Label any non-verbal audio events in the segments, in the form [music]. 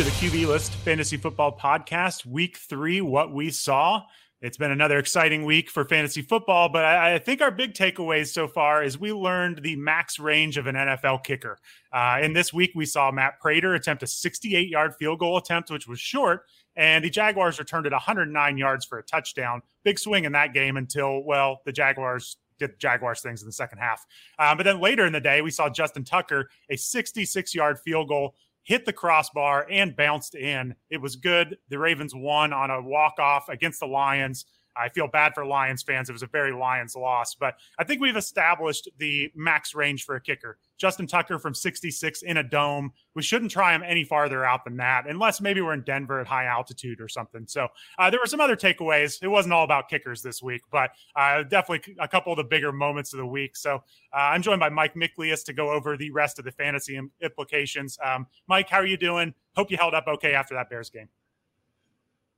To the QB List Fantasy Football Podcast, Week Three. What we saw. It's been another exciting week for fantasy football, but I, I, think our big takeaways so far is we learned the max range of an NFL kicker. Uh, in this week, we saw Matt Prater attempt a 68 yard field goal attempt, which was short, and the Jaguars returned it 109 yards for a touchdown. Big swing in that game until, well, the Jaguars did Jaguars things in the second half. Um, but then later in the day, we saw Justin Tucker, a 66 yard field goal hit the crossbar and bounced in. It was good. The Ravens won on a walk off against the Lions. I feel bad for Lions fans. It was a very Lions loss, but I think we've established the max range for a kicker. Justin Tucker from 66 in a dome. We shouldn't try him any farther out than that, unless maybe we're in Denver at high altitude or something. So uh, there were some other takeaways. It wasn't all about kickers this week, but uh, definitely a couple of the bigger moments of the week. So uh, I'm joined by Mike Miklius to go over the rest of the fantasy implications. Um, Mike, how are you doing? Hope you held up okay after that Bears game.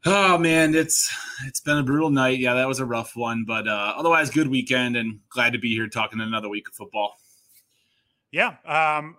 Oh man, it's it's been a brutal night. Yeah, that was a rough one, but uh, otherwise, good weekend and glad to be here talking another week of football. Yeah, um,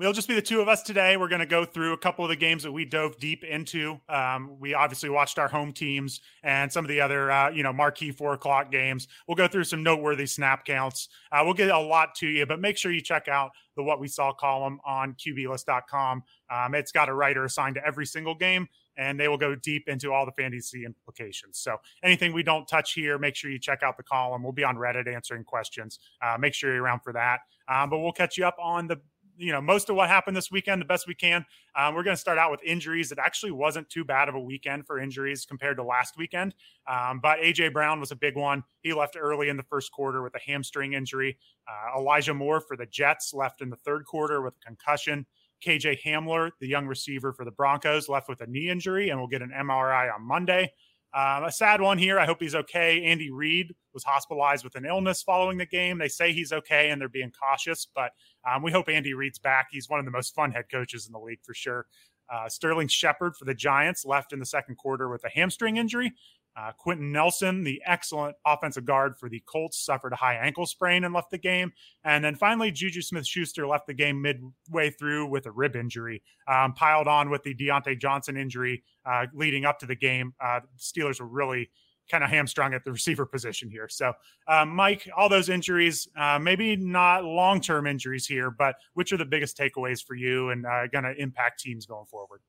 It'll just be the two of us today. We're going to go through a couple of the games that we dove deep into. Um, we obviously watched our home teams and some of the other, uh, you know, marquee four o'clock games. We'll go through some noteworthy snap counts. Uh, we'll get a lot to you, but make sure you check out the What We Saw column on QBList.com. Um, it's got a writer assigned to every single game, and they will go deep into all the fantasy implications. So anything we don't touch here, make sure you check out the column. We'll be on Reddit answering questions. Uh, make sure you're around for that. Um, but we'll catch you up on the you know most of what happened this weekend the best we can. Um, we're going to start out with injuries. It actually wasn't too bad of a weekend for injuries compared to last weekend, um, but AJ Brown was a big one. He left early in the first quarter with a hamstring injury. Uh, Elijah Moore for the Jets left in the third quarter with a concussion. KJ Hamler, the young receiver for the Broncos, left with a knee injury and will get an MRI on Monday. Um, a sad one here. I hope he's okay. Andy Reid was hospitalized with an illness following the game. They say he's okay and they're being cautious, but um, we hope Andy Reid's back. He's one of the most fun head coaches in the league for sure. Uh, Sterling Shepard for the Giants left in the second quarter with a hamstring injury. Uh, Quenton Nelson, the excellent offensive guard for the Colts, suffered a high ankle sprain and left the game. And then finally, Juju Smith Schuster left the game midway through with a rib injury, um, piled on with the Diontae Johnson injury uh, leading up to the game. Uh, Steelers were really kind of hamstrung at the [laughs] receiver position here. So, um, Mike, all those injuries, uh, maybe not long term injuries here, but which are the biggest takeaways for you and uh, going to impact teams going forward?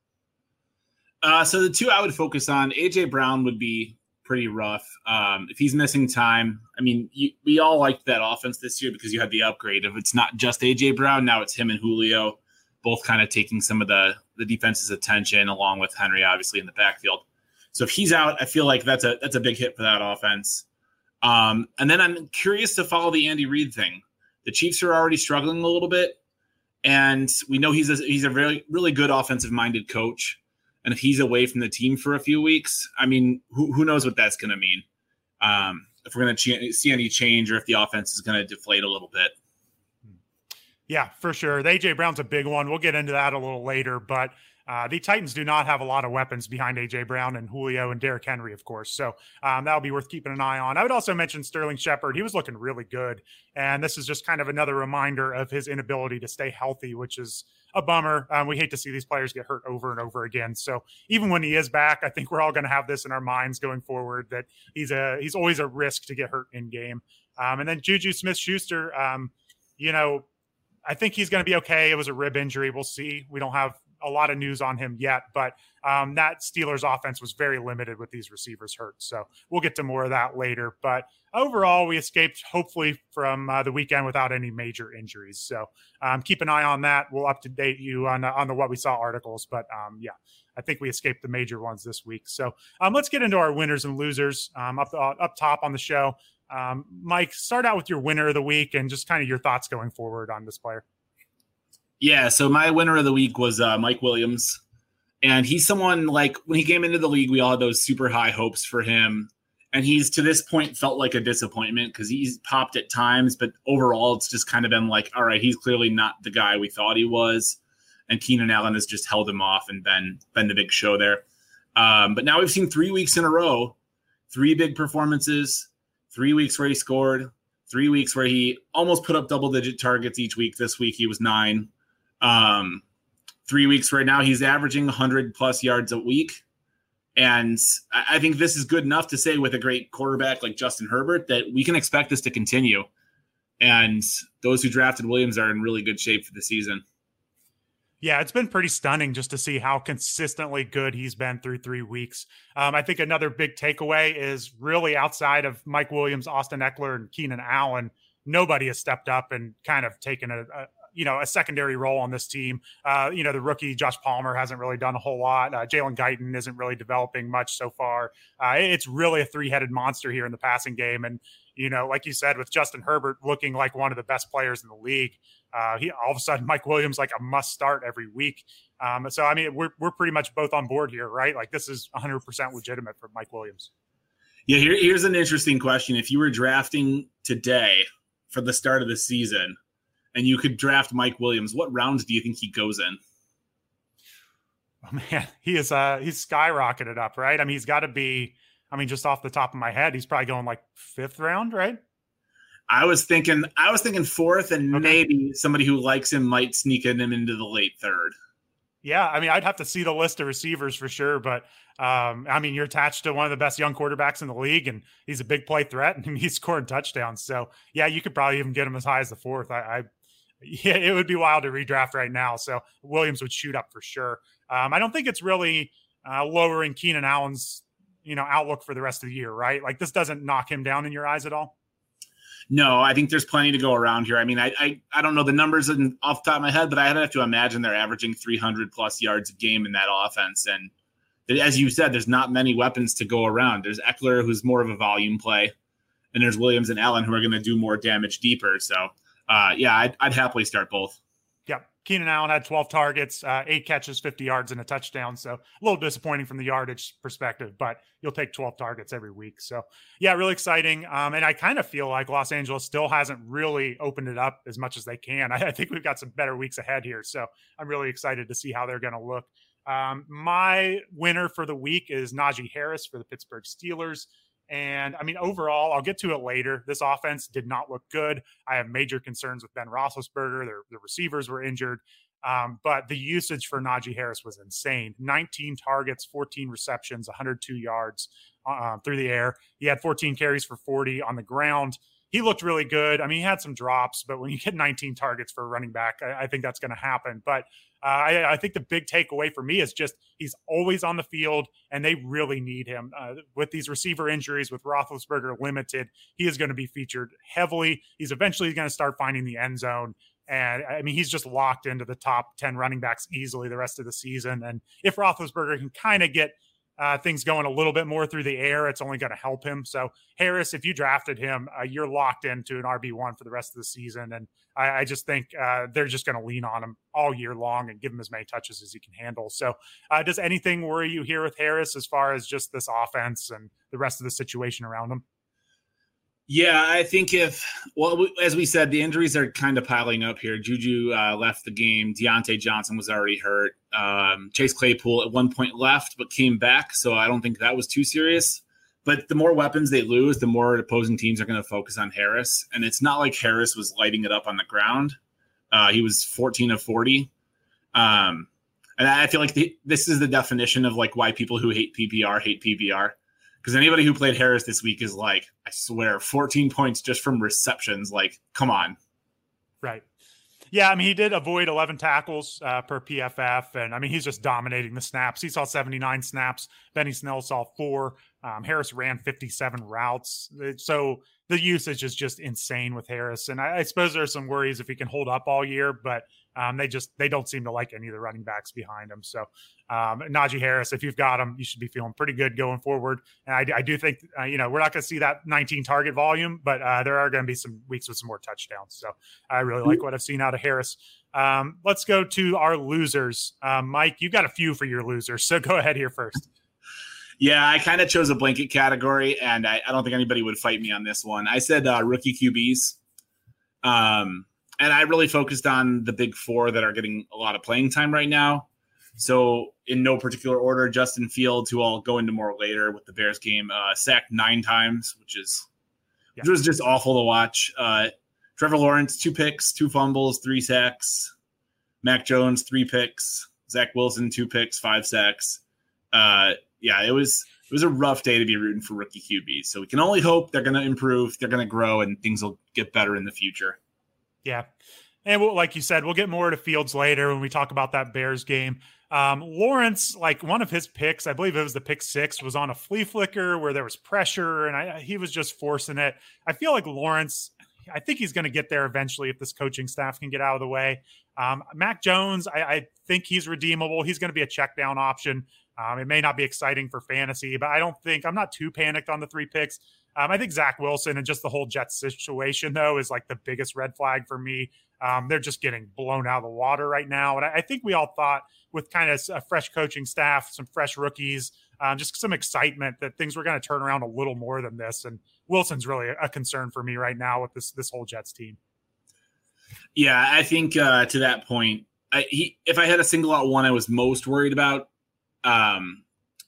Uh, so the two I would focus on, AJ Brown would be pretty rough. Um, if he's missing time, I mean, you, we all liked that offense this year because you had the upgrade. If it's not just AJ Brown, now it's him and Julio, both kind of taking some of the the defense's attention, along with Henry, obviously in the backfield. So if he's out, I feel like that's a that's a big hit for that offense. Um, and then I'm curious to follow the Andy Reid thing. The Chiefs are already struggling a little bit, and we know he's a, he's a very really good offensive minded coach. And if he's away from the team for a few weeks, I mean, who, who knows what that's going to mean? Um, if we're going to ch- see any change or if the offense is going to deflate a little bit. Yeah, for sure. The AJ Brown's a big one. We'll get into that a little later, but uh, the Titans do not have a lot of weapons behind AJ Brown and Julio and Derrick Henry, of course. So um, that'll be worth keeping an eye on. I would also mention Sterling Shepard. He was looking really good, and this is just kind of another reminder of his inability to stay healthy, which is a bummer. Um, we hate to see these players get hurt over and over again. So even when he is back, I think we're all going to have this in our minds going forward that he's a he's always a risk to get hurt in game. Um, and then Juju Smith Schuster, um, you know, I think he's going to be okay. It was a rib injury. We'll see. We don't have a lot of news on him yet, but um, that Steelers offense was very limited with these receivers hurt. So we'll get to more of that later. But overall, we escaped hopefully from uh, the weekend without any major injuries. So um, keep an eye on that. We'll up to date you on on the what we saw articles. But um, yeah, I think we escaped the major ones this week. So um, let's get into our winners and losers um, up uh, up top on the show. Um, Mike, start out with your winner of the week and just kind of your thoughts going forward on this player. Yeah, so my winner of the week was uh, Mike Williams. And he's someone like when he came into the league, we all had those super high hopes for him. And he's to this point felt like a disappointment because he's popped at times, but overall, it's just kind of been like, all right, he's clearly not the guy we thought he was. And Keenan Allen has just held him off and been been the big show there. Um, but now we've seen three weeks in a row, three big performances, three weeks where he scored, three weeks where he almost put up double digit targets each week. This week he was nine. Um, three weeks right now, he's averaging 100 plus yards a week. And I think this is good enough to say with a great quarterback like Justin Herbert that we can expect this to continue. And those who drafted Williams are in really good shape for the season. Yeah, it's been pretty stunning just to see how consistently good he's been through three weeks. Um, I think another big takeaway is really outside of Mike Williams, Austin Ekeler, and Keenan Allen, nobody has stepped up and kind of taken a, a you know a secondary role on this team. Uh, you know the rookie Josh Palmer hasn't really done a whole lot. Uh, Jalen Guyton isn't really developing much so far. Uh, it's really a three-headed monster here in the passing game, and you know, like you said, with Justin Herbert looking like one of the best players in the league, uh, he all of a sudden [laughs] Mike Williams like a must start every week. Um, so I mean, we're we're pretty much both on board here, right? Like this is 100 percent legitimate for Mike Williams. Yeah, here, here's an interesting question: If you were drafting today for the start of the season, and you could draft Mike Williams, what rounds do you think he goes in? [laughs] Oh man, he is uh he's skyrocketed up, right? I mean, he's got to be. I mean, just off the top of my head, he's probably going like fifth round, right? I was thinking I was thinking fourth, and okay. maybe somebody who likes him might sneak him into the late third. Yeah, I mean, I'd have to see the list of receivers for sure, but um, I mean, you're attached to one of the best young quarterbacks in the league, and he's a big play threat, [laughs] and he's scoring touchdowns. So, yeah, you could probably even get him as high as the fourth. I, I yeah, it would be wild to redraft right now. So Williams would shoot up for sure. Um, I don't think it's really uh, lowering Keenan Allen's you know outlook for the rest of the year, right? Like this doesn't knock him down in your eyes at all. No, I think there's plenty to go around here. I mean, I I, I don't know the numbers in, off the top of my head, but I have to imagine they're averaging 300 plus yards a game in that offense. And as you said, there's not many weapons to go around. There's Ekeler, who's more of a volume play, and there's Williams and Allen, who are going to do more damage deeper. So, uh, yeah, I'd, I'd happily start both. Yep. Keenan Allen had 12 targets, uh, eight catches, 50 yards, and a touchdown. So a little disappointing from the yardage perspective, but you'll take 12 targets every week. So yeah, really exciting. Um, and I kind of feel like Los Angeles still hasn't really opened it up as much as they can. [laughs] I, I think we've got some better weeks ahead here. So I'm really excited to see how they're going to look. Um, my winner for the week is Najee Harris for the Pittsburgh Steelers. And I mean, overall, I'll get to it later. This offense did not look good. I have major concerns with Ben Roethlisberger. Their, the receivers were injured. Um, but the usage for Najee Harris was insane 19 targets, 14 receptions, 102 yards uh, through the air. He had 14 carries for 40 on the ground. He looked really good. I mean, he had some drops, but when you get [laughs] 19 targets for a running back, I, I think that's going to happen. But uh, I, I, think the big takeaway for me is just he's always on the field, and they really need him. Uh, with these receiver injuries, with Roethlisberger limited, he is going to be featured heavily. He's eventually going to start finding the end zone. And I mean, he's just locked into the top 10 running backs easily the rest of the season. And if Roethlisberger can kind of get uh, things going a little bit more through the air, it's only going to help him. So, Harris, if you drafted him, uh, you're locked into an RB1 for the rest of the season. And I, I just think uh, they're just going to lean on him all year long and give him as many touches as he can handle. So, uh, does anything worry you here with Harris as far as just this offense and the rest of the situation around him? Yeah, I think if well, as we said, the injuries are kind of piling up here. Juju uh, left the game. Diontae Johnson was already hurt. Um, Chase Claypool at one point left, but came back, so I don't think that was too serious. But the more weapons they lose, the more opposing teams are going to focus on Harris. And it's not like Harris was lighting it up on the ground. Uh, he was 14 of 40. Um, and I feel like the, this is the definition of like why people who hate PPR hate PPR because anybody who played Harris this week is like, I swear, 14 points just from receptions. Like, come on. Right. Yeah, I mean, he did avoid 11 tackles uh, per PFF, and I mean, he's just dominating the snaps. He saw 79 snaps. Benny Snell saw four. Um, Harris ran 57 routes. So the usage is just insane with Harris, and I, I suppose there's some worries if he can hold up all year, but um, they just they don't seem to like any of the running backs behind them. So um, Najee Harris, if you've got him, you should be feeling pretty good going forward. And I, I do think uh, you know we're not going to see that 19 target volume, but uh, there are going to be some weeks with some more touchdowns. So I really like what I've seen out of Harris. Um, let's go to our losers. Um, Mike, you got a few for your losers, so [laughs] go ahead here first. Yeah, I kind of chose a blanket category, and I, I, don't think anybody would fight me on this one. I said uh, rookie QBs. Um, and I really focused on the big four that are getting a lot of playing time right now. So, in no particular order, Justin Fields, who I'll go into more later with the Bears game, uh, sacked nine times, which is yeah. which was just awful to watch. Uh, Trevor Lawrence, two picks, two fumbles, three sacks. Mac Jones, three picks, Zach Wilson, two picks, five sacks. Uh, yeah, it was it was a rough day to be rooting for rookie QBs. So we can only hope they're going to improve, they're going to grow, and things will get better in the future. Yeah. And we'll, like you said, we'll get more to Fields later when we talk about that Bears game. Um, Lawrence, like one of his picks, I believe it was the pick six, was on a flea flicker where there was pressure, and I, he was just forcing it. I feel like Lawrence, I think he's going to get there eventually if this coaching staff can get out of the way. Um, Mac Jones, I, I, think he's redeemable. He's going to be a check down option. Um, it may not be exciting for fantasy, but I don't think I'm not too panicked on the three picks. Um, I think Zach Wilson and just the whole Jets situation, though, is like the biggest red flag for me. Um, they're just getting blown out of the water right now. And I, I think we all thought with kind of a fresh coaching staff, some fresh rookies, um, just some excitement that things were going to turn around a little more than this. And Wilson's really a concern for me right now with this this whole Jets team. Yeah, I think uh, to that point, I, he, if I had a single out one I was most worried about, um,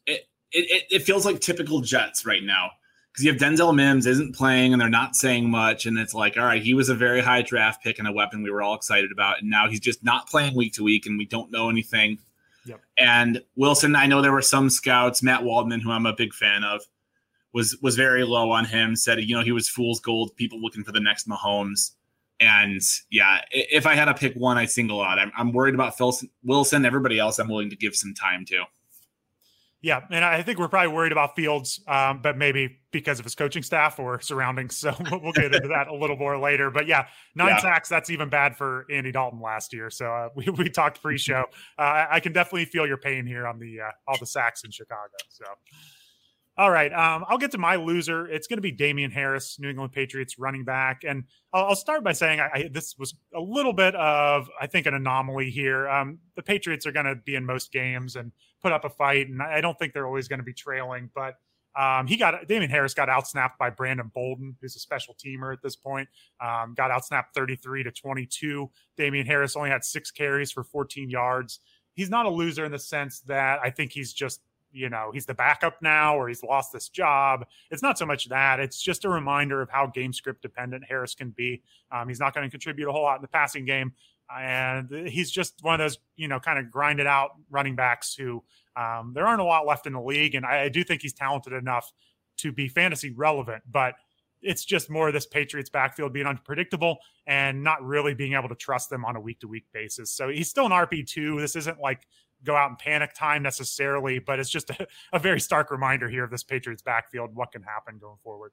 it, it, it feels like typical Jets right now because you have Denzel Mims isn't playing and they're not saying much, and it's like, all right, he was a very high draft pick and a weapon we were all excited about, and now he's just not playing week to week, and we don't know anything. Yep. And Wilson, I know there were some scouts, Matt Waldman, who I'm a big fan of, was was very low on him. Said you know he was fool's gold, people looking for the next Mahomes. And yeah, if I had to pick one, I single out. I'm, I'm worried about Phil Wilson. Everybody else, I'm willing to give some time to. Yeah, and I think we're probably worried about Fields, um, but maybe because of his coaching staff or surroundings. So [laughs] we'll get into that a little more later. But yeah, nine yeah. sacks, that's even bad for Andy Dalton last year. So uh, [laughs] we, we talked pre show. [laughs] Uh, I can definitely feel your pain here on the uh, all the sacks in Chicago. So. All right, um, I'll get to my loser. It's going to be Damien Harris, New England Patriots running back, and I'll, I'll start by saying I, I, this was a little bit of I think an anomaly here. Um, the Patriots are going to be in most games and put up a fight, and I don't think they're always going to be trailing. But um, he got Damien Harris got outsnapped by Brandon Bolden, who's a special teamer at this point. Um, got outsnapped 33 to 22. Damien Harris only had six carries for 14 yards. He's not a loser in the sense that I think he's just you know he's the backup now or he's lost this job. It's not so much that. It's just a reminder of how game script dependent harris can be. Um, he's not going to contribute a whole lot in the passing game. And he's just one of those you know kind of grinded out running backs who um, there aren't a lot left in the league. And I, I do think he's talented enough to be fantasy relevant but it's just more of this Patriots backfield being unpredictable and not really being able to trust them on a week to week basis. So he's still an RB2. This isn't like go out and panic time necessarily, but it's just [laughs] a, a very stark reminder here of this Patriots backfield, what can happen going forward.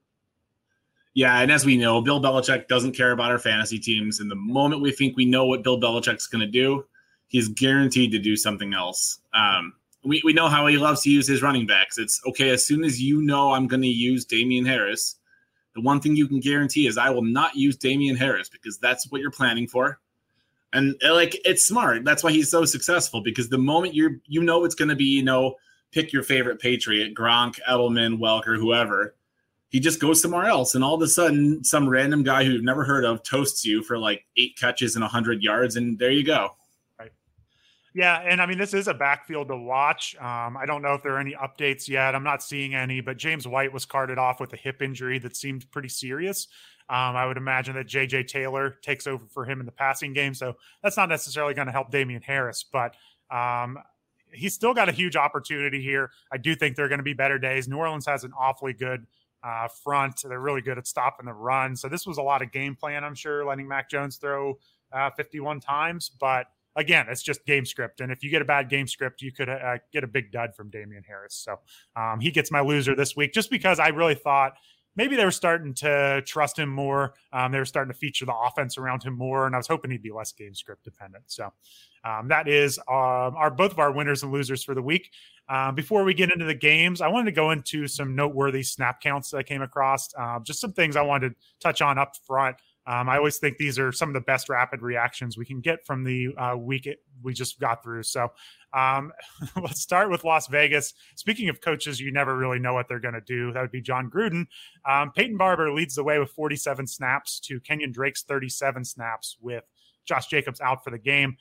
Yeah, and as we know, Bill Belichick doesn't care about our fantasy teams. And the moment we think we know what Bill Belichick's going to do, he's guaranteed to do something else. Um, we, we know how he loves to use his running backs. It's okay, as soon as you know I'm going to use Damien Harris, the one thing you can guarantee is I will not use Damien Harris because that's what you're planning for. And uh, like it's smart. That's why he's so successful because the moment you're you know it's going to be you know pick your favorite Patriot, Gronk, Edelman, Welker, whoever. He just goes somewhere else, and all of a sudden, some random guy who you've never heard of toasts you for like eight catches and hundred yards, and there you go. Right. Yeah, and I mean this is a backfield to watch. Um, I don't know if there are any updates yet. I'm not seeing any, but James White was carted off with a hip injury that seemed pretty serious. Um, I would imagine that JJ Taylor takes over for him in the passing game. So that's not necessarily going to help Damien Harris, but um, he's still got a huge opportunity here. I do think there are going to be better days. New Orleans has an awfully good uh, front. They're really good at stopping the run. So this was a lot of game plan, I'm sure, letting Mac Jones throw uh, 51 times. But again, it's just game script. And if you get a bad game script, you could uh, get a big dud from Damien Harris. So um, he gets my loser this week just because I really thought – maybe they were starting to trust him more. Um, they were starting to feature the offense around him more, and I was hoping he'd be less game script dependent. So um, that is um, our both of our winners and losers for the week. Um, before we get into the games, I wanted to go into some noteworthy snap counts that I came across. Uh, just some things I wanted to touch on up front. Um, I always think these are some of the best rapid reactions we can get from the uh, week it, we just got through. So um, [laughs] let's start with Las Vegas. Speaking of coaches, you never really know what they're going to do. That would be Jon Gruden. Um, Peyton Barber leads the way with 47 snaps to Kenyan Drake's 37 snaps with Josh Jacobs out for the game.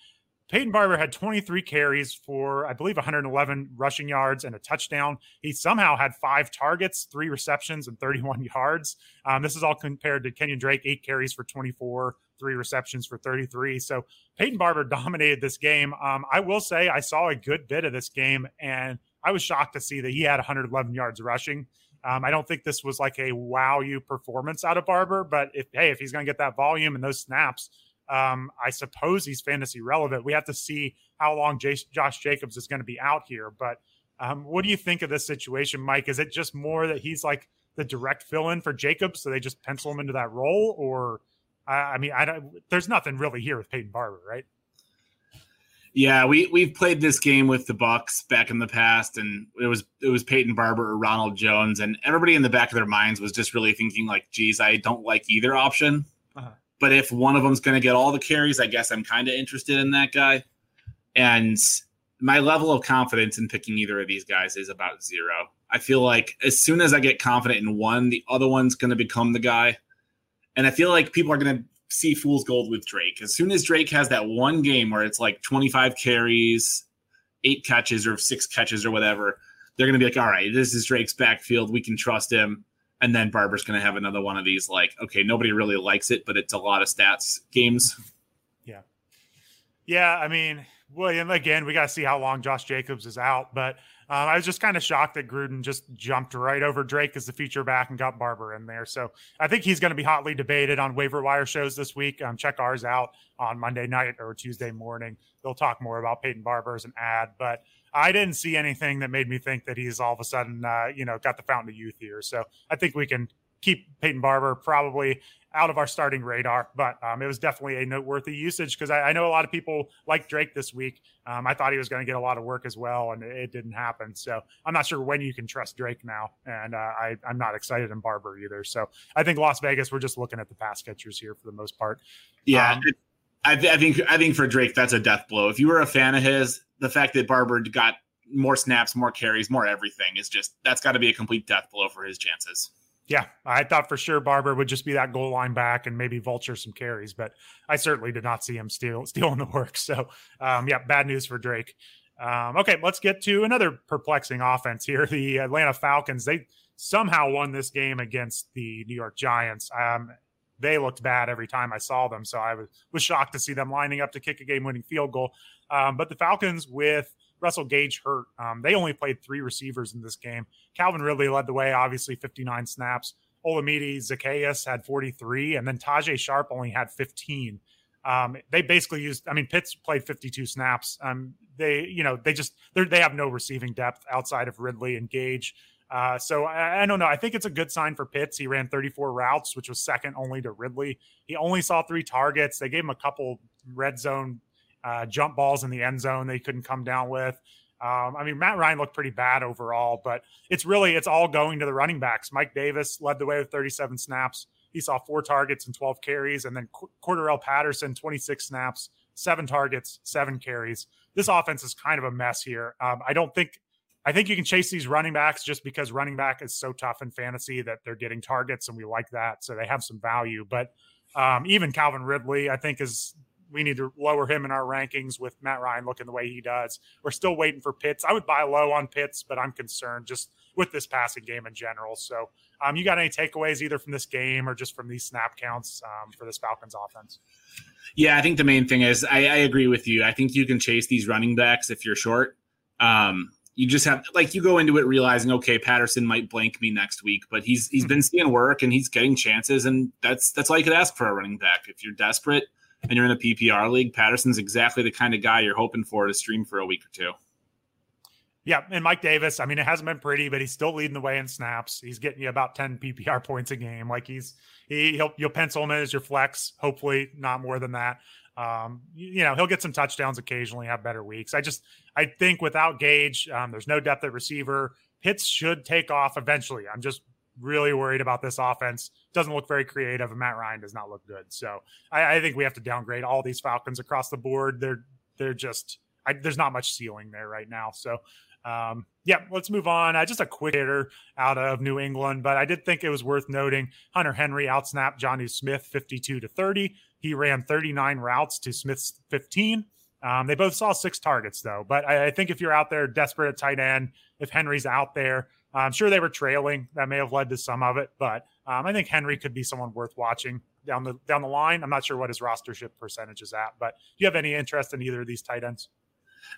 Peyton Barber had 23 carries for, I believe, 111 rushing yards and a touchdown. He somehow had five targets, three receptions, and 31 [laughs] yards. Um, this is all compared to Kenyan Drake, eight carries for 24, three receptions for 33. So Peyton Barber [laughs] dominated this game. Um, I will say I saw a good bit of this game, and I was shocked to see that he had 111 yards rushing. Um, I don't think this was like a wow you performance out of Barber, but if hey, if he's going to get that volume and those snaps, um, I suppose he's fantasy relevant. We have to see how long J- Josh Jacobs is going to be out here. But um, what do you think of this situation, Mike? Is it just more that he's like the direct fill in for Jacobs, so they just pencil him into that role, or I mean, I don't. There's nothing really here with Peyton Barber, right? Yeah, we we've played this game with the Bucs back in the past, and it was it was Peyton Barber or Ronald Jones, and everybody in the back of their minds was just really thinking like, "Geez, I don't like either option." Uh-huh. But if one of them's going to get all the carries, I guess I'm kind of interested in that guy. And my level of confidence in picking either of these guys is about zero. I feel like as soon as I get confident in one, the other one's going to become the guy. And I feel like people are going to see fool's gold with Drake. As soon as Drake has that one game where it's like 25 carries, eight catches, or six catches, or whatever, they're going to be like, all right, this is Drake's backfield. We can trust him and then Barber's going to have another one of these like, okay, nobody really likes it, but it's a lot of stats games. Yeah, yeah. I mean, William. Again, we got to see how long Josh Jacobs is out, but um, I was just kind of shocked that Gruden just jumped right over Drake as the feature back and got Barber in there. So I think he's going to be hotly debated on waiver wire shows this week. Um, check ours out on Monday night or Tuesday morning. They'll talk more about Peyton Barber as an ad, but I didn't see anything that made me think that he's all of a sudden, uh, you know, got the fountain of youth here. So I think we can keep Peyton Barber probably out of our starting radar, but um, it was definitely a noteworthy usage because I, I, know a lot of people like Drake this week. Um, I thought he was going to get a lot of work as well, and it, it, didn't happen. So I'm not sure when you can trust Drake now, and uh, I, am not excited in Barber either. So I think Las Vegas, we're just looking at the pass catchers here for the most part. Yeah. Um, I, th- I think I think for Drake that's a death blow. If you were a fan of his, the fact that Barber got more snaps, more carries, more everything is just that's got to be a complete death blow for his chances. Yeah, I thought for sure Barber would just be that goal line back and maybe vulture some carries, but I certainly did not see him steal stealing the work. So, um, yeah, bad news for Drake. Um, okay, let's get to another perplexing offense here. The Atlanta Falcons they somehow won this game against the New York Giants. Um, they looked bad every time I saw them, so I was was shocked to see them lining up to kick a game winning field goal. Um, but the Falcons with Russell Gage hurt. Um, they only played three receivers in this game. Calvin Ridley led the way, obviously 59 snaps. Olamide Zaccheaus had 43, and then Tajae Sharpe only had 15. Um, they basically used. I mean, Pitts played 52 snaps. Um, they, you know, they just they have no receiving depth outside of Ridley and Gage. Uh, so I, I, don't know. I think it's a good sign for Pitts. He ran 34 routes, which was second only to Ridley. He only saw three targets. They gave him a couple red zone uh, jump balls in the end zone they couldn't come down with. Um, I mean, Matt Ryan looked pretty bad overall, but it's really it's all going to the running backs. Mike Davis led the way with 37 snaps. He saw four targets and 12 carries, and then Qu- Patterson 26 snaps, seven targets, seven carries. This offense is kind of a mess here. Um, I don't think I think you can chase these running backs just because running back is so tough in fantasy that they're getting targets, and we like that, so they have some value. But um, even Calvin Ridley, I think, is we need to lower him in our rankings with Matt Ryan looking the way he does. We're still waiting for Pitts. I would buy low on Pitts, but I'm concerned just with this passing game in general. So, um, you got any takeaways either from this game or just from these snap counts um, for this Falcons offense? Yeah, I think the main thing is I, I, agree with you. I think you can chase these running backs if you're short. Um, you just have like you go into it realizing okay patterson might blank me next week but he's he's mm-hmm. been seeing work and he's getting chances and that's that's all you could ask for a running back if you're desperate and you're in a PPR league, Patterson's exactly the kind of guy you're hoping for to stream for a week or two. Yeah, and Mike Davis, I mean, it hasn't been pretty, but he's still leading the way in snaps. He's getting you about 10 PPR points a game. Like he's he he'll you'll pencil him in as your flex, hopefully not more than that. Um, you, know, he'll get some touchdowns occasionally, have better weeks. I just I think without Gage, um, there's no depth at receiver. Pitts should take off eventually. I'm just really worried about this offense. Doesn't look very creative, and Matt Ryan does not look good. So I, I think we have to downgrade all these Falcons across the board. They're they're just I, there's not much ceiling there right now. So um, yeah, let's move on. Uh, just a quick hitter out of New England, but I did think it was worth noting Hunter Henry outsnapped Jonnu Smith 52 to 30. He ran 39 routes to Smith's 15. Um, they both saw six targets though, but I, I, think if you're out there desperate at tight end, if Henry's out there, I'm sure they were trailing. That may have led to some of it, but um, I think Henry could be someone worth watching down the down the line. I'm not sure what his rostership percentage is at, but do you have any interest in either of these tight ends?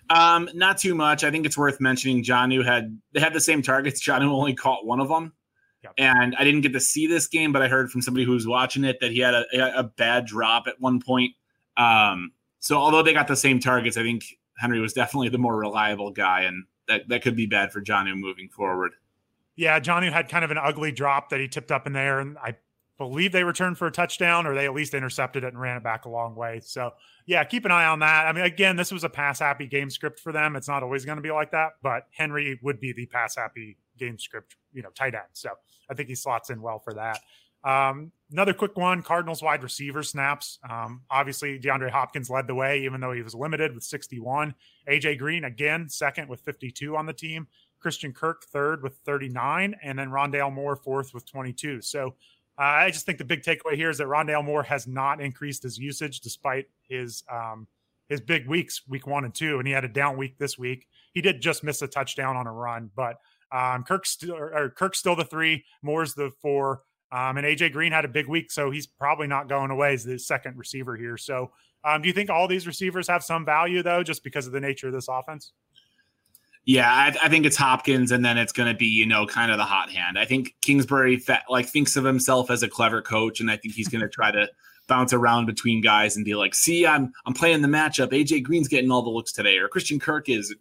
Um, not too much. I think it's worth mentioning. Jonnu had they had the same targets. Jonnu only caught one of them, yep. and I didn't get to see this game, but I heard from somebody who was watching it that he had a, a bad drop at one point. Um, so although they got the same targets, I think Henry was definitely the more reliable guy, and that that could be bad for Jonnu moving forward. Yeah, Jonnu had kind of an ugly drop that he tipped up in there, and I believe they returned for a touchdown, or they at least intercepted it and ran it back a long way. So yeah, keep an eye on that. I mean, again, this was a pass happy game script for them. It's not always going to be like that, but Henry would be the pass happy game script, you know, tight end. So I think he slots in well for that. Um, another quick one Cardinals wide receiver snaps. Um, obviously, DeAndre Hopkins led the way, even though he was limited with 61. AJ Green, again, second with 52 on the team. Christian Kirk, third with 39. And then Rondale Moore, fourth with 22. So I just think the big takeaway here is that Rondale Moore has not increased his usage despite his um, his big weeks, week one and two, and he had a down week this week. He did just miss a touchdown on a run, but um, Kirk's still or Kirk's still the three, Moore's the four, um, and AJ Green had a big week, so he's probably not going away as the second receiver here. So, um, do you think all these receivers have some value though, just because of the nature of this offense? Yeah, I, I, think it's Hopkins, and then it's going to be you know kind of the hot hand. I think Kingsbury like thinks of himself as a clever coach, and I think he's going to try to [laughs] bounce around between guys and be like, "See, I'm I'm playing the matchup. AJ Green's getting all the looks today, or Christian Kirk is."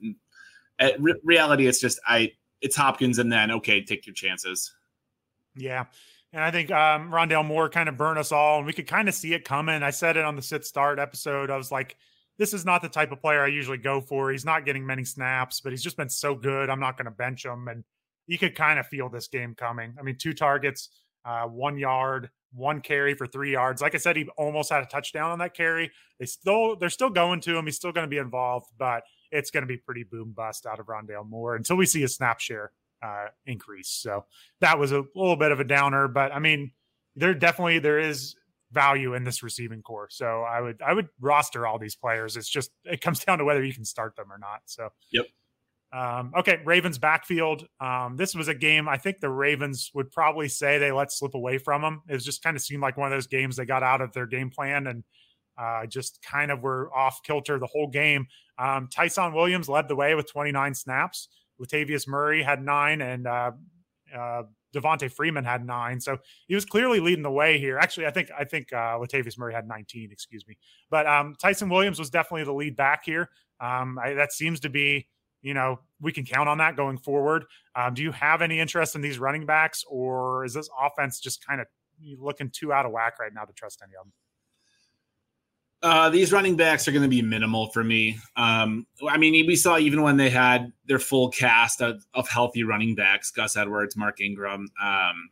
At re- reality, it's just I it's Hopkins, and then okay, take your chances. Yeah. And I think um, Rondale Moore kind of burned us all, and we could kind of see it coming. I said it on the sit start episode. I was like, this is not the type of player I usually go for. He's not getting many snaps, but he's just been so good. I'm not going to bench him. And you could kind of feel this game coming. I mean, two targets, uh, one yard, one carry for three yards. Like I said, he almost had a touchdown on that carry. They still they're still going to him. He's still going to be involved, but it's going to be pretty boom bust out of Rondale Moore until we see a snap share uh, increase. So that was a little bit of a downer, but I mean, there definitely there is value in this receiving corps. So I would I would roster all these players. It's just it comes down to whether you can start them or not. So yep. Um, okay, Ravens backfield. Um, this was a game I think the Ravens would probably say they let slip away from them. It just kind of seemed like one of those games they got out of their game plan and uh, just kind of were off kilter the whole game. Um, Ty'Son Williams led the way with 29 snaps. Latavius Murray had nine, and uh, uh, Devonta Freeman had nine, so he was clearly leading the way here. Actually, I think I think uh, Latavius Murray had 19. Excuse me, but um, Ty'Son Williams was definitely the lead back here. Um, I, that seems to be, you know, we can count on that going forward. Um, do you have any interest in these running backs, or is this offense just kind of looking too out of whack right now to trust any of them? Uh, these running backs are going to be minimal for me. Um, I mean, we saw even when they had their full cast of, of healthy running backs: Gus Edwards, Mark Ingram, um,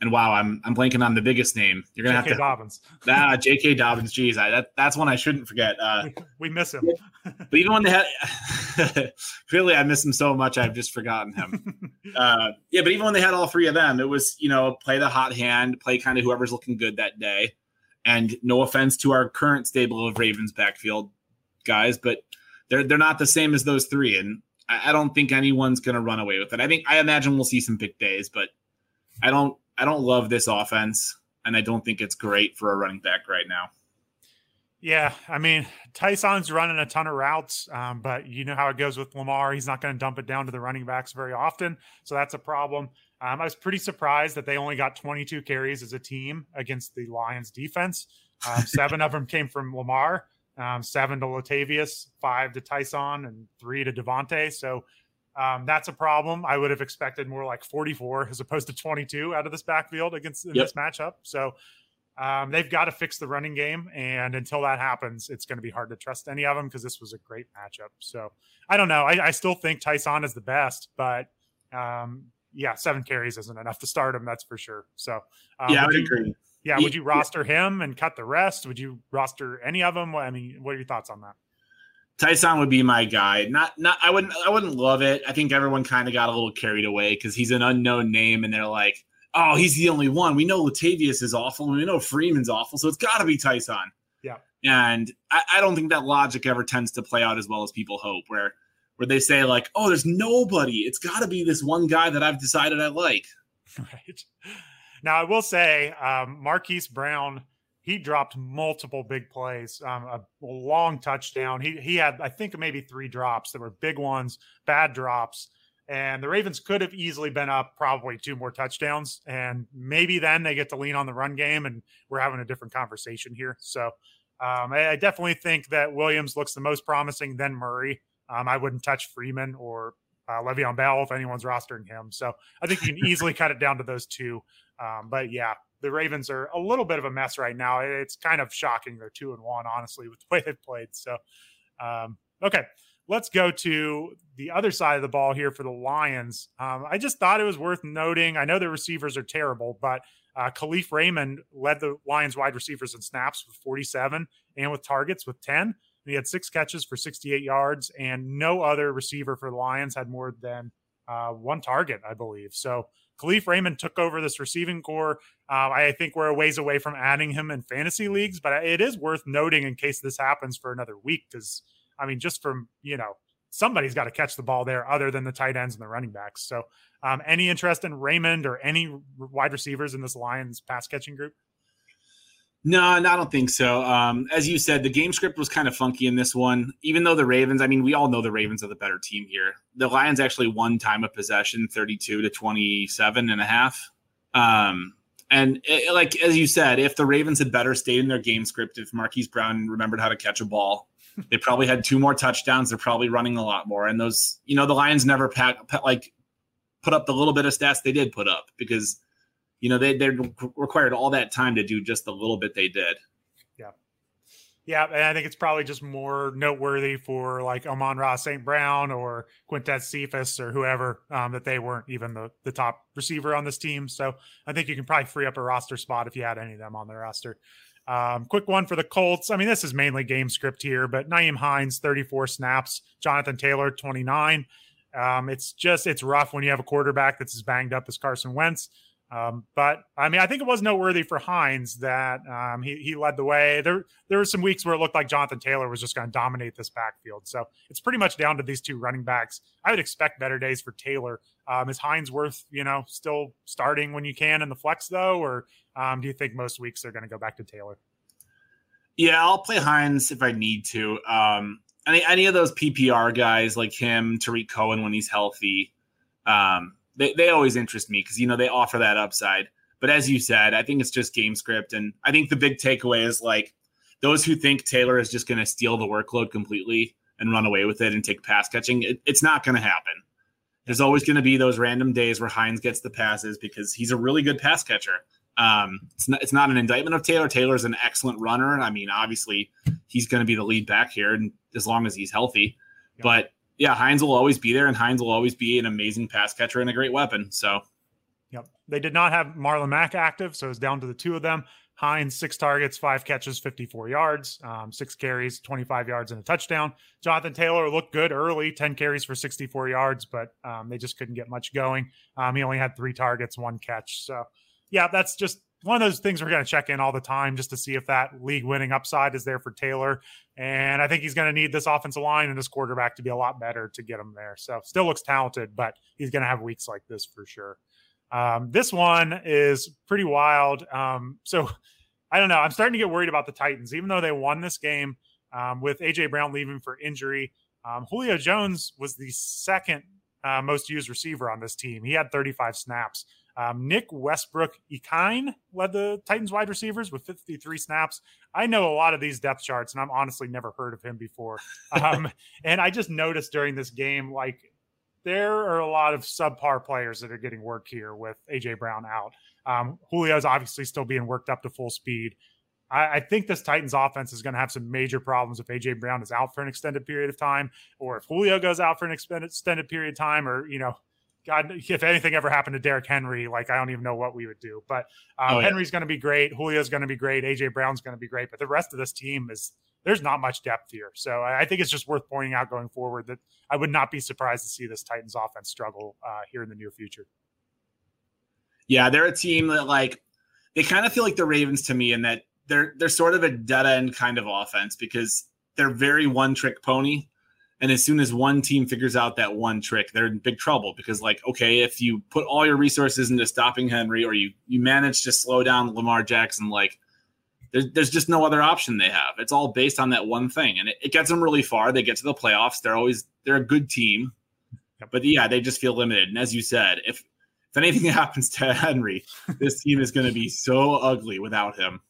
and wow, I'm I'm blanking on the biggest name. You're gonna J.K. have to Dobbins. [laughs] Ah, J.K. Dobbins. Geez, I, that that's one I shouldn't forget. Uh, we miss him. but even when they had, [laughs] clearly I miss him so much, I've just forgotten him. [laughs] uh, yeah, but even when they had all three of them, it was you know play the hot hand, play kind of whoever's looking good that day. And no offense to our current stable of Ravens backfield guys, but they're they're not the same as those three. And I, I don't think anyone's going to run away with it. I think I imagine we'll see some big days, but I don't I don't love this offense, and I don't think it's great for a running back right now. Yeah, I mean Ty'Son's running a ton of routes, um, but you know how it goes with Lamar. He's not going to dump it down to the running backs very often, so that's a problem. Um, I was pretty surprised that they only got 22 carries as a team against the Lions defense. Um, [laughs] seven of them came from Lamar, um, seven to Latavius, five to Ty'Son, and three to Devonta. So um, that's a problem. I would have expected more like 44 as opposed to 22 out of this backfield against yep. this matchup. So um, they've got to fix the running game, and until that happens, it's going to be hard to trust any of them because this was a great matchup. So I don't know. I, I still think Ty'Son is the best, but um, yeah, seven carries isn't enough to start him. That's for sure. So um, yeah, I would you, agree. Yeah, would you roster him and cut the rest? Would you roster any of them? I mean, what are your thoughts on that? Ty'Son would be my guy. Not not I wouldn't I wouldn't love it. I think everyone kind of got a little carried away because he's an unknown name and they're like, oh, he's the only one. We know Latavius is awful and we know Freeman's awful, so it's gotta be Ty'Son. Yeah. And I, I don't think that logic ever tends to play out as well as people hope, where where they say like, "Oh, there's nobody. It's got to be this one guy that I've decided I like." [laughs] Right. Now, I will say, um, Marquise Brown, he dropped multiple big plays, um, a, a long touchdown. He he had, I think, maybe three drops that were big ones, bad drops. And the Ravens could have easily been up probably two more touchdowns. And maybe then they get to lean on the run game and we're having a different conversation here. So um, I, I, definitely think that Williams looks the most promising, then Murray. Um, I wouldn't touch Freeman or uh, Le'Veon Bell if anyone's rostering him. So I think you can [laughs] easily cut it down to those two. Um, but yeah, the Ravens are a little bit of a mess right now. It's kind of shocking. They're two and one, honestly, with the way they've played. So, um, okay, let's go to the other side of the ball here for the Lions. Um, I just thought it was worth noting. I know the receivers are terrible, but uh, Kalif Raymond led the Lions wide receivers in snaps with 47 and with targets with 10. He had six catches for 68 yards, and no other receiver for the Lions had more than uh, one target, I believe. So Kalif Raymond took over this receiving corps. Uh, I think we're a ways away from adding him in fantasy leagues, but it is worth noting in case this happens for another week. Because, I mean, just from, you know, somebody's got to catch the ball there other than the tight ends and the running backs. So, um, any interest in Raymond or any wide receivers in this Lions pass catching group? No, no, I don't think so. Um, as you said, the game script was kind of funky in this one. Even though the Ravens, I mean, we all know the Ravens are the better team here. The Lions actually won time of possession 32 to 27 and a half. Um, and it, like as you said, if the Ravens had better stayed in their game script, if Marquise Brown remembered how to catch a ball, they probably had two more touchdowns. They're probably running a lot more. And those, you know, the Lions never pack, like put up the little bit of stats they did put up because you know, they they required all that time to do just the little bit they did. Yeah, and I think it's probably just more noteworthy for like Amon-Ra St. Brown or Quintez Cephus or whoever um, that they weren't even the the top receiver on this team. So I think you can probably free up a roster spot if you had any of them on the roster. Um, quick one for the Colts. I mean, this is mainly game script here, but Nyheim Hines, 34 snaps, Jonathan Taylor, 29. Um, it's just, it's rough when you have a quarterback that's as banged up as Carson Wentz. Um, but I mean, I think it was noteworthy for Hines that um, he he led the way. There there were some weeks where it looked like Jonathan Taylor was just going to dominate this backfield. So it's pretty much down to these two running backs. I would expect better days for Taylor. Um, is Hines worth you know still starting when you can in the flex though, or um, do you think most weeks they're going to go back to Taylor? Yeah, I'll play Hines if I need to. Um, any any of those PPR guys like him, Tarik Cohen when he's healthy. Um, they, they always interest me because you know they offer that upside. But as you said, I think it's just game script, and I think the big takeaway is like those who think Taylor is just going to steal the workload completely and run away with it and take pass catching. It, it's not going to happen. There's always going to be those random days where Hines gets the passes because he's a really good pass catcher. Um, it's not, it's not an indictment of Taylor. Taylor's an excellent runner. I mean, obviously, he's going to be the lead back here, and as long as he's healthy. But yeah, Hines will always be there, and Hines will always be an amazing pass catcher and a great weapon. So, yep, they did not have Marlon Mack active, so it's down to the two of them. Hines, six targets, five catches, 54 yards, um, six carries, 25 yards, and a touchdown. Jonathan Taylor looked good early, 10 carries for 64 yards, but um, they just couldn't get much going. Um, he only had three targets, one catch. So, yeah, that's just one of those things we're going to check in all the time just to see if that league winning upside is there for Taylor. And I think he's going to need this offensive line and this quarterback to be a lot better to get him there. So still looks talented, but he's going to have weeks like this for sure. Um, this one is pretty wild. Um, so I don't know. I'm starting to get worried about the Titans, even though they won this game um, with AJ Brown leaving for injury. Um, Julio Jones was the second uh, most used receiver on this team. He had 35 snaps. Um, Nick Westbrook Ikhine led the Titans wide receivers with 53 snaps. I know a lot of these depth charts, and I'm honestly never heard of him before. Um, [laughs] and I just noticed during this game, like there are a lot of subpar players that are getting work here with AJ Brown out. Um, Julio's obviously still being worked up to full speed. I, I think this Titans offense is going to have some major problems if AJ Brown is out for an extended period of time, or if Julio goes out for an extended period of time, or you know God, if anything ever happened to Derrick Henry, like I don't even know what we would do. But um, oh, yeah. Henry's going to be great. Julio's going to be great. AJ Brown's going to be great. But the rest of this team is there's not much depth here. So I think it's just worth pointing out going forward that I would not be surprised to see this Titans offense struggle uh, here in the near future. Yeah, they're a team that like they kind of feel like the Ravens to me in that they're they're sort of a dead end kind of offense because they're very one trick pony. And as soon as one team figures out that one trick, they're in big trouble because, like, okay, if you put all your resources into stopping Henry or you you manage to slow down Lamar Jackson, like, there's, there's just no other option they have. It's all based on that one thing, and it, it gets them really far. They get to the playoffs. They're always they're a good team, but yeah, they just feel limited. And as you said, if if anything [laughs] happens to Henry, this team is going to be so ugly without him.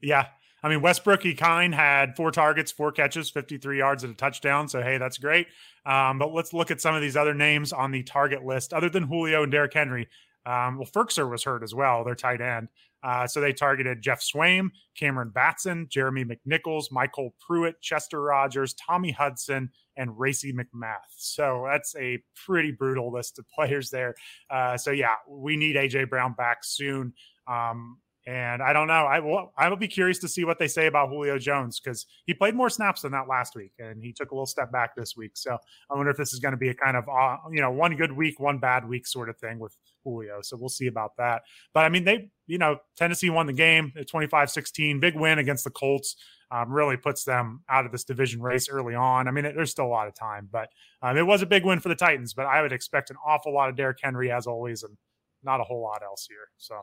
Yeah, I mean, Westbrook-Ikhine had four targets, four catches, 53 yards, and a touchdown. So, hey, that's great. Um, but let's look at some of these other names on the target list other than Julio and Derrick Henry. Um, well, Firkser was hurt as well, their tight end. Uh, so they targeted Geoff Swaim, Cameron Batson, Jeremy McNichols, MyCole Pruitt, Chester Rogers, Tommy Hudson, and Racey McMath. So that's a pretty brutal list of [laughs] players there. Uh, so yeah, we need AJ Brown back soon. Um, and I don't know. I will. I will be curious to see what they say about Julio Jones because he played more snaps than that last week, and he took a little step back this week. So I wonder if this is going to be a kind of uh, you know one good week, one bad week sort of thing with Julio. So we'll see about that. But I mean, they you know Tennessee won the game at 25-16, big win against the Colts. Um, really puts them out of this division race early on. I mean, it, there's still a lot of time, but um, it was a big win for the Titans. But I would expect an awful lot of Derrick Henry as always, and not a whole lot else here. So.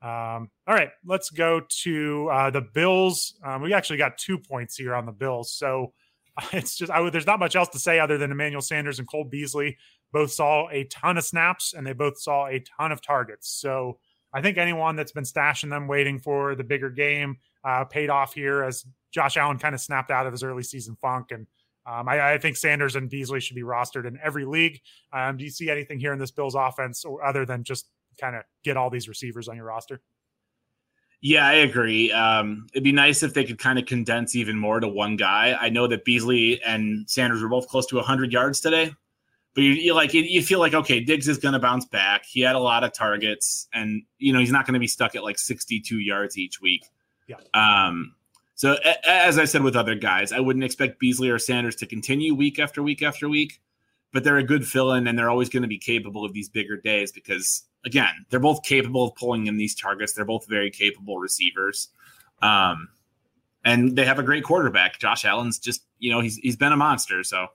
Um, all right, let's go to uh, the Bills. Um, we actually got two points here on the Bills, so [laughs] it's just I, there's not much else to say other than Emmanuel Sanders and Cole Beasley both saw a ton of snaps and they both saw a ton of targets. So I think anyone that's been stashing them, waiting for the bigger game, uh, paid off here as Josh Allen kind of snapped out of his early season funk and. Um, I, I, think Sanders and Beasley should be rostered in every league. Um, do you see anything here in this Bills offense, or other than just kind of get all these receivers on your roster. Yeah, I agree. Um, it'd be nice if they could kind of condense even more to one guy. I know that Beasley and Sanders were both close to 100 yards today, but you, you like you feel like okay, Diggs is going to bounce back. He had a lot of targets, and you know he's not going to be stuck at like 62 yards each week. Yeah. Um. So as I said with other guys, I wouldn't expect Beasley or Sanders to continue week after week after week, but they're a good fill-in, and they're always going to be capable of these bigger days because again, they're both capable of pulling in these targets. They're both very capable receivers. Um, and they have a great quarterback. Josh Allen's just, you know, he's he's been a monster. So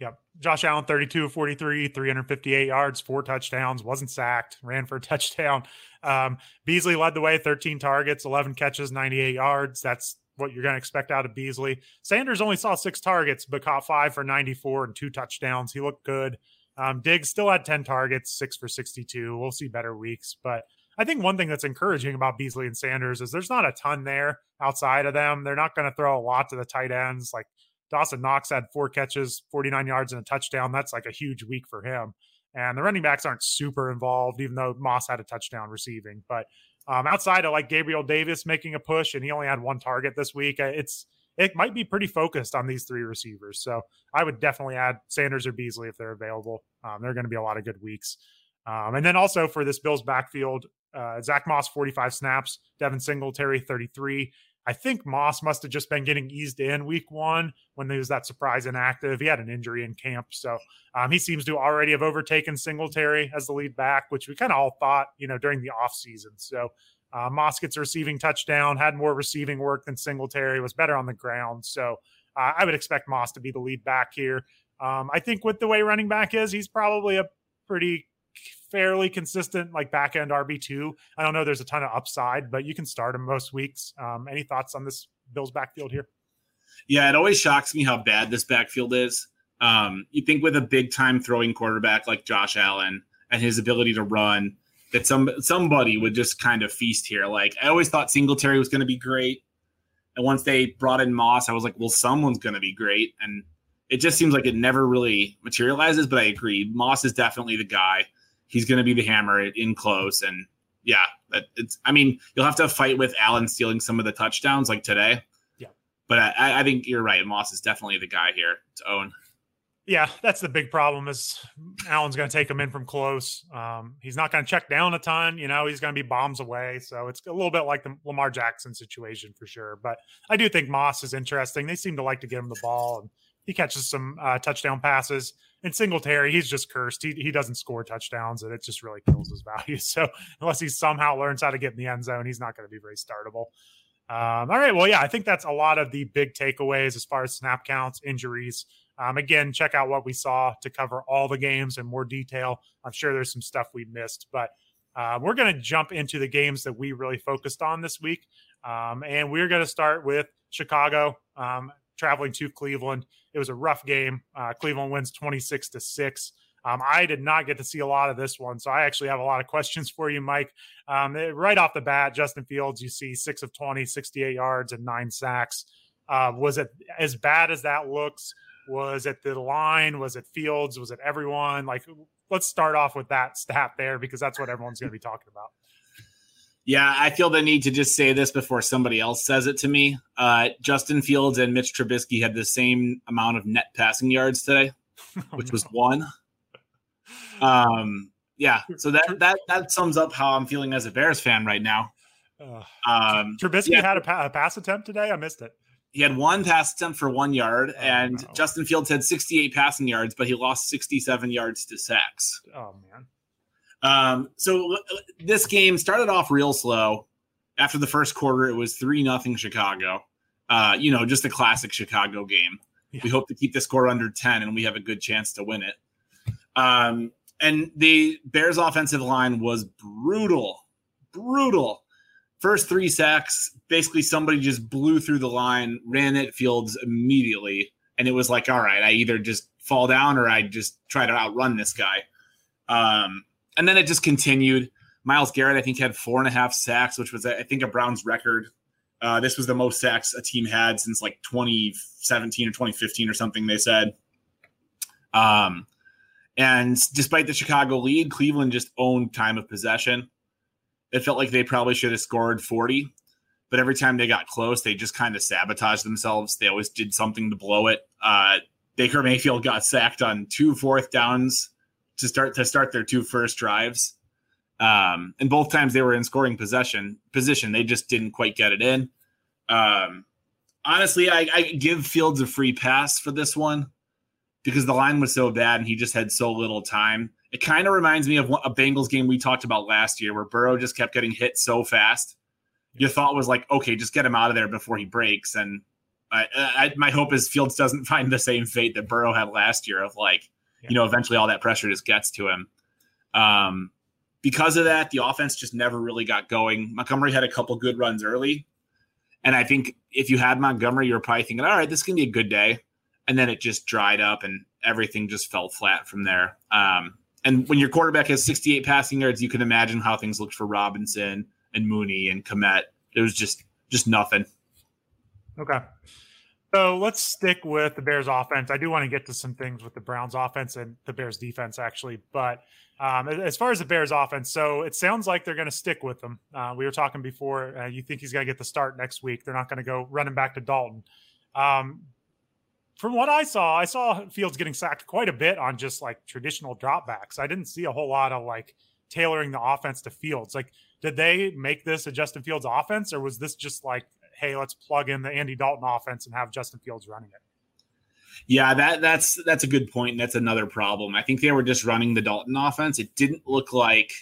Yep. Josh Allen, 32 43, 358 yards, four touchdowns, wasn't sacked, ran for a [laughs] touchdown. Um, Beasley led the way, 13 targets, 11 catches, 98 yards. That's what you're going to expect out of Beasley. Sanders only saw six targets, but caught five for 94 and two touchdowns. He looked good. Um, Diggs still had 10 targets, six for 62. We'll see better weeks. But I think one thing that's encouraging about Beasley and Sanders is there's not a ton there outside of them. They're not going to throw a lot to the tight ends. Like Dawson Knox had four catches, 49 yards, and a touchdown. That's like a huge week for him. And the running backs aren't super involved, even though Moss had a touchdown receiving. But um, outside of like Gabriel Davis making a push, and he only had one target this week, uh, it's it might be pretty focused on these three receivers. So I would definitely add Sanders or Beasley if they're available. Um, they're going to be a lot of good weeks. Um, and then also for this Bills backfield, uh, Zach Moss, 45 snaps, Devin Singletary, 33. I think Moss must have just been getting eased in week one when there was that surprise inactive. He had an injury in camp. So um, he seems to already have overtaken Singletary as the lead back, which we kind of all thought, you know, during the offseason. So uh, Moss gets a receiving touchdown, had more receiving work than Singletary, was better on the ground. So uh, I would expect Moss to be the lead back here. Um, I think with the way running back is, he's probably a pretty fairly consistent like back end RB2. I don't know there's a ton of upside, but you can start him most weeks. Um, any thoughts on this Bills backfield here? Yeah, it always shocks me how bad this backfield is. Um, you think with a big time throwing quarterback like Josh Allen and his ability to run, that some somebody would just kind of feast here. Like I always thought Singletary was going to be great, and once they brought in Moss, I was like, well, someone's going to be great, and it just seems like it never really materializes. But I agree, Moss is definitely the guy. He's going to be the hammer in close, and yeah, it's. I mean, you'll have to fight with Allen stealing some of the touchdowns like today. Yeah, but I, I think you're right. Moss is definitely the guy here to own. Yeah, that's the big problem is Allen's going to take him in from close. Um, he's not going to check down a ton. You know, he's going to be bombs away. So it's a little bit like the Lamar Jackson situation for sure. But I do think Moss is interesting. They seem to like to give him the ball, and he catches some uh, touchdown passes. And Singletary, he's just cursed. He, he doesn't score touchdowns, and it just really kills his value. [laughs] So unless he somehow learns how to get in the end zone, he's not going to be very startable. Um, all right. Well, yeah, I think that's a lot of the big takeaways as far as snap counts, injuries. Um, again, check out what we saw to cover all the games in more detail. I'm sure there's some stuff we missed, but uh, we're going to jump into the games that we really focused on this week. Um, and we're going to start with Chicago um, traveling to Cleveland. It was a rough game. Uh, Cleveland wins 26 to 6. Um, I did not get to see a lot of this one, so I actually have a lot of questions [laughs] for you, Mike. Um, it, right off the bat, Justin Fields, you see six of 20, 68 yards, and nine sacks. Uh, was it as bad as that looks? Was it the line? Was it Fields? Was it everyone? Like, let's start off with that stat there because that's what everyone's going to be talking about. Yeah, I feel the need to just say this before somebody else says it to me. Uh, Justin Fields and Mitch Trubisky had the same amount of net passing yards today, [laughs] oh, which was one. Um, yeah, so that that that sums up how I'm feeling as a Bears fan right now. Um, Trubisky yeah. had a, pa- a pass attempt today. I missed it. He had one pass attempt for one yard, oh, and no. Justin Fields had 68 passing yards, but he lost 67 yards to sacks. Oh man. Um, so this game started off real slow. After the first quarter, it was three nothing Chicago. Uh, you know, just a classic Chicago game. Yeah. We hope to keep the score under 10, and we have a good chance to win it. Um, and the Bears' offensive line was brutal, brutal. First three sacks, basically somebody just blew through the line, ran at Fields immediately, and it was like, all right, I either just fall down or I just try to outrun this guy. Um, and then it just continued. Myles Garrett, I think, had four and a half sacks, which was, I think, a Browns record. Uh, this was the most sacks a team had since like 2017 or 2015 or something. They said. Um, and despite the Chicago lead, Cleveland just owned time of possession. It felt like they probably should have scored 40, but every time they got close, they just kind of sabotaged themselves. They always did something to blow it. Uh, Baker Mayfield got sacked on two fourth downs to start to start their two first drives. Um, and both times they were in scoring possession position, they just didn't quite get it in. Um, honestly, I, I give Fields a free pass for this one because the line was so bad and he just had so little time. It kind of reminds me of a Bengals game we talked about last year where Burrow just kept getting hit so fast. Your thought was like, okay, just get him out of there before he breaks. And I, I, my hope is Fields doesn't [laughs] find the same fate that Burrow had last year of like, yeah. you know, eventually all that pressure just gets to him. Um, because of that, the offense just never really got going. Montgomery had a couple good runs early. And I think if you had Montgomery, you were probably thinking, all right, this can be a good day and then it just dried up and everything just fell flat from there. Um, and when your quarterback has 68 passing yards, you can imagine how things looked for Robinson and Mooney and Kmet. It was just just nothing. Okay. So let's stick with the Bears offense. I do want to get to some things with the Browns offense and the Bears defense, actually. But um, as far as the Bears offense, so it sounds like they're going to stick with them. Uh, we were talking before. Uh, you think he's going to get the start next week. They're not going to go running back to Dalton. Um, from what I saw, I saw Fields getting sacked quite a bit on just like traditional dropbacks. I didn't see a whole lot of like tailoring the offense to Fields. Like, did they make this a Justin Fields offense, or was this just like, hey, let's plug in the Andy Dalton offense and have Justin Fields running it? Yeah, that that's that's a good point. That's another problem. I think they were just running the Dalton offense. It didn't look like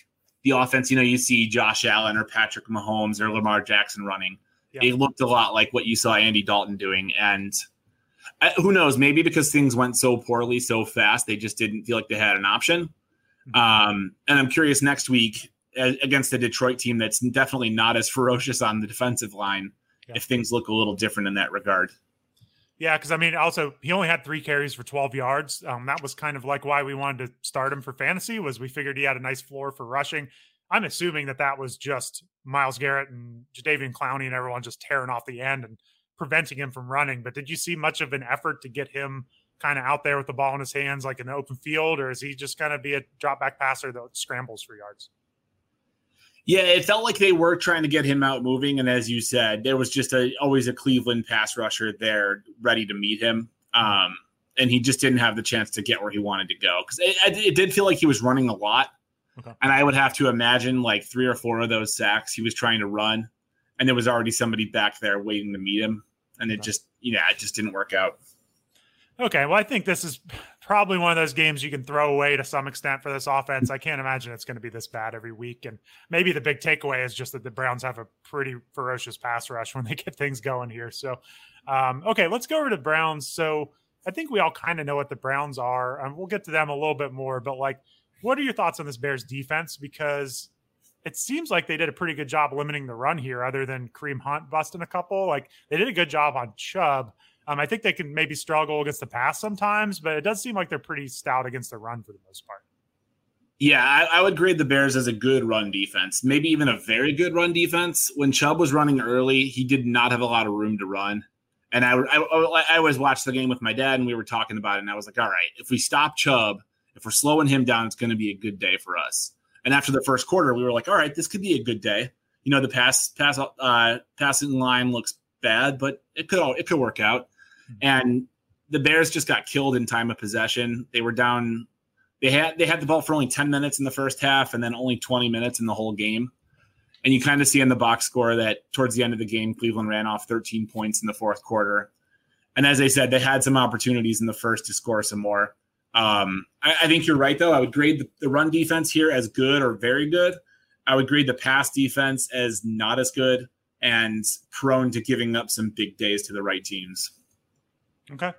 the offense. You know, you see Josh Allen or Patrick Mahomes or Lamar Jackson running. Yeah. It looked a lot like what you saw Andy Dalton doing, and who knows? Maybe because things went so poorly so fast, they just didn't feel like they had an option. Mm-hmm. Um, and I'm curious next week against the Detroit team that's definitely not as ferocious on the defensive line yeah. if things look a little different in that regard. Yeah, because I mean, also he only had three carries for 12 yards. Um, that was kind of like why we wanted to start him for fantasy was we figured he had a nice floor for rushing. I'm assuming that that was just Myles Garrett and Jadeveon Clowney and everyone just tearing off the end and preventing him from running. But did you see much of an effort to get him kind of out there with the ball in his hands, like in the open field, or is he just going to be a drop back passer that scrambles for yards? Yeah, it felt like they were trying to get him out moving, and as you said, there was just a always a Cleveland pass rusher there ready to meet him, um, and he just didn't have the chance to get where he wanted to go because it, it, did feel like he was running a lot, okay. and I would have to imagine like three or four of those sacks he was trying to run, and there was already somebody back there waiting to meet him, and it just you know it just didn't work out. Okay, well, I think this is probably one of those games you can throw away to some extent for this offense. I can't imagine it's going to be this bad every week. And maybe the big takeaway is just that the Browns have a pretty ferocious pass rush when they get things going here. So, um, okay, let's go over to Browns. So, I think we all kind of know what the Browns are, and we'll get to them a little bit more. But like, what are your thoughts on this Bears defense? Because it seems like they did a pretty good job limiting the run here, other than Kareem Hunt busting a couple. Like they did a good job on Chubb. Um, I think they can maybe struggle against the pass sometimes, but it does seem like they're pretty stout against the run for the most part. Yeah, I, I, would grade the Bears as a good run defense, maybe even a very good run defense. When Chubb was running early, he did not have a lot of room to run. And I, I, I always watched the game with my dad, and we were talking about it. And I was like, all right, if we stop Chubb, if we're slowing him down, it's going to be a good day for us. And after the first quarter, we were like, all right, this could be a good day. You know, the pass pass uh, passing line looks bad, but it could all it could work out. Mm-hmm. And the Bears just got killed in time of possession. They were down. They had they had the ball for only ten minutes in the first half, and then only twenty minutes in the whole game. And you kind of see in the box score that towards the end of the game, Cleveland ran off 13 points in the fourth quarter. And as I said, they had some opportunities in the first to score some more. Um, I, I, think you're right, though. I would grade the, run defense here as good or very good. I would grade the pass defense as not as good and prone to giving up some big days to the right teams. Okay.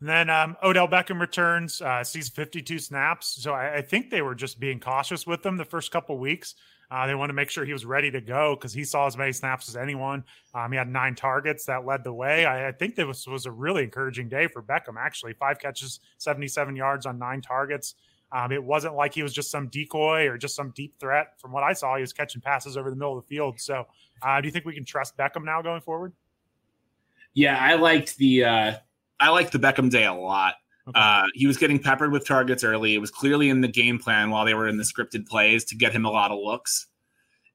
And then um, Odell Beckham returns, uh, sees 52 snaps. So I, I, think they were just being cautious with them the first couple weeks. Uh, they wanted to make sure he was ready to go because he saw as many snaps as anyone. Um, he had nine targets that led the way. I, I think this was a really encouraging day for Beckham, actually. Five catches, 77 yards on nine targets. Um, it wasn't like he was just some decoy or just some deep threat. From what I saw, he was catching passes over the middle of the field. So, uh, do you think we can trust Beckham now going forward? Yeah, I liked the uh, I liked the Beckham day a lot. Okay. Uh, he was getting peppered with targets early. It was clearly in the game plan while they were in the scripted plays to get him a lot of looks.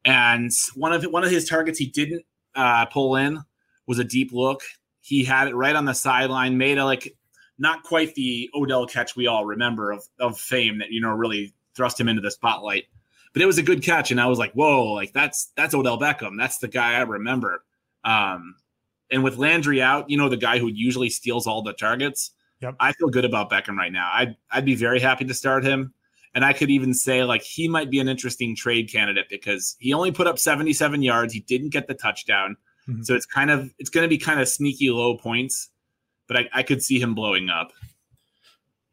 And one of one of his targets he didn't uh, pull in was a deep look. He had it right on the sideline, made a like not quite the Odell catch we all remember of, of fame that you know really thrust him into the spotlight. But it was a good catch, and I was like, "Whoa! Like that's that's Odell Beckham. That's the guy I remember." Um, and with Landry out, you know, the guy who usually steals all the targets, Yep. I feel good about Beckham right now. I'd I'd be very happy to start him. And I could even say like he might be an interesting trade candidate because he only put up 77 yards. He didn't get the touchdown. Mm-hmm. So it's kind of it's going to be kind of sneaky low points, but I, I could see him blowing up.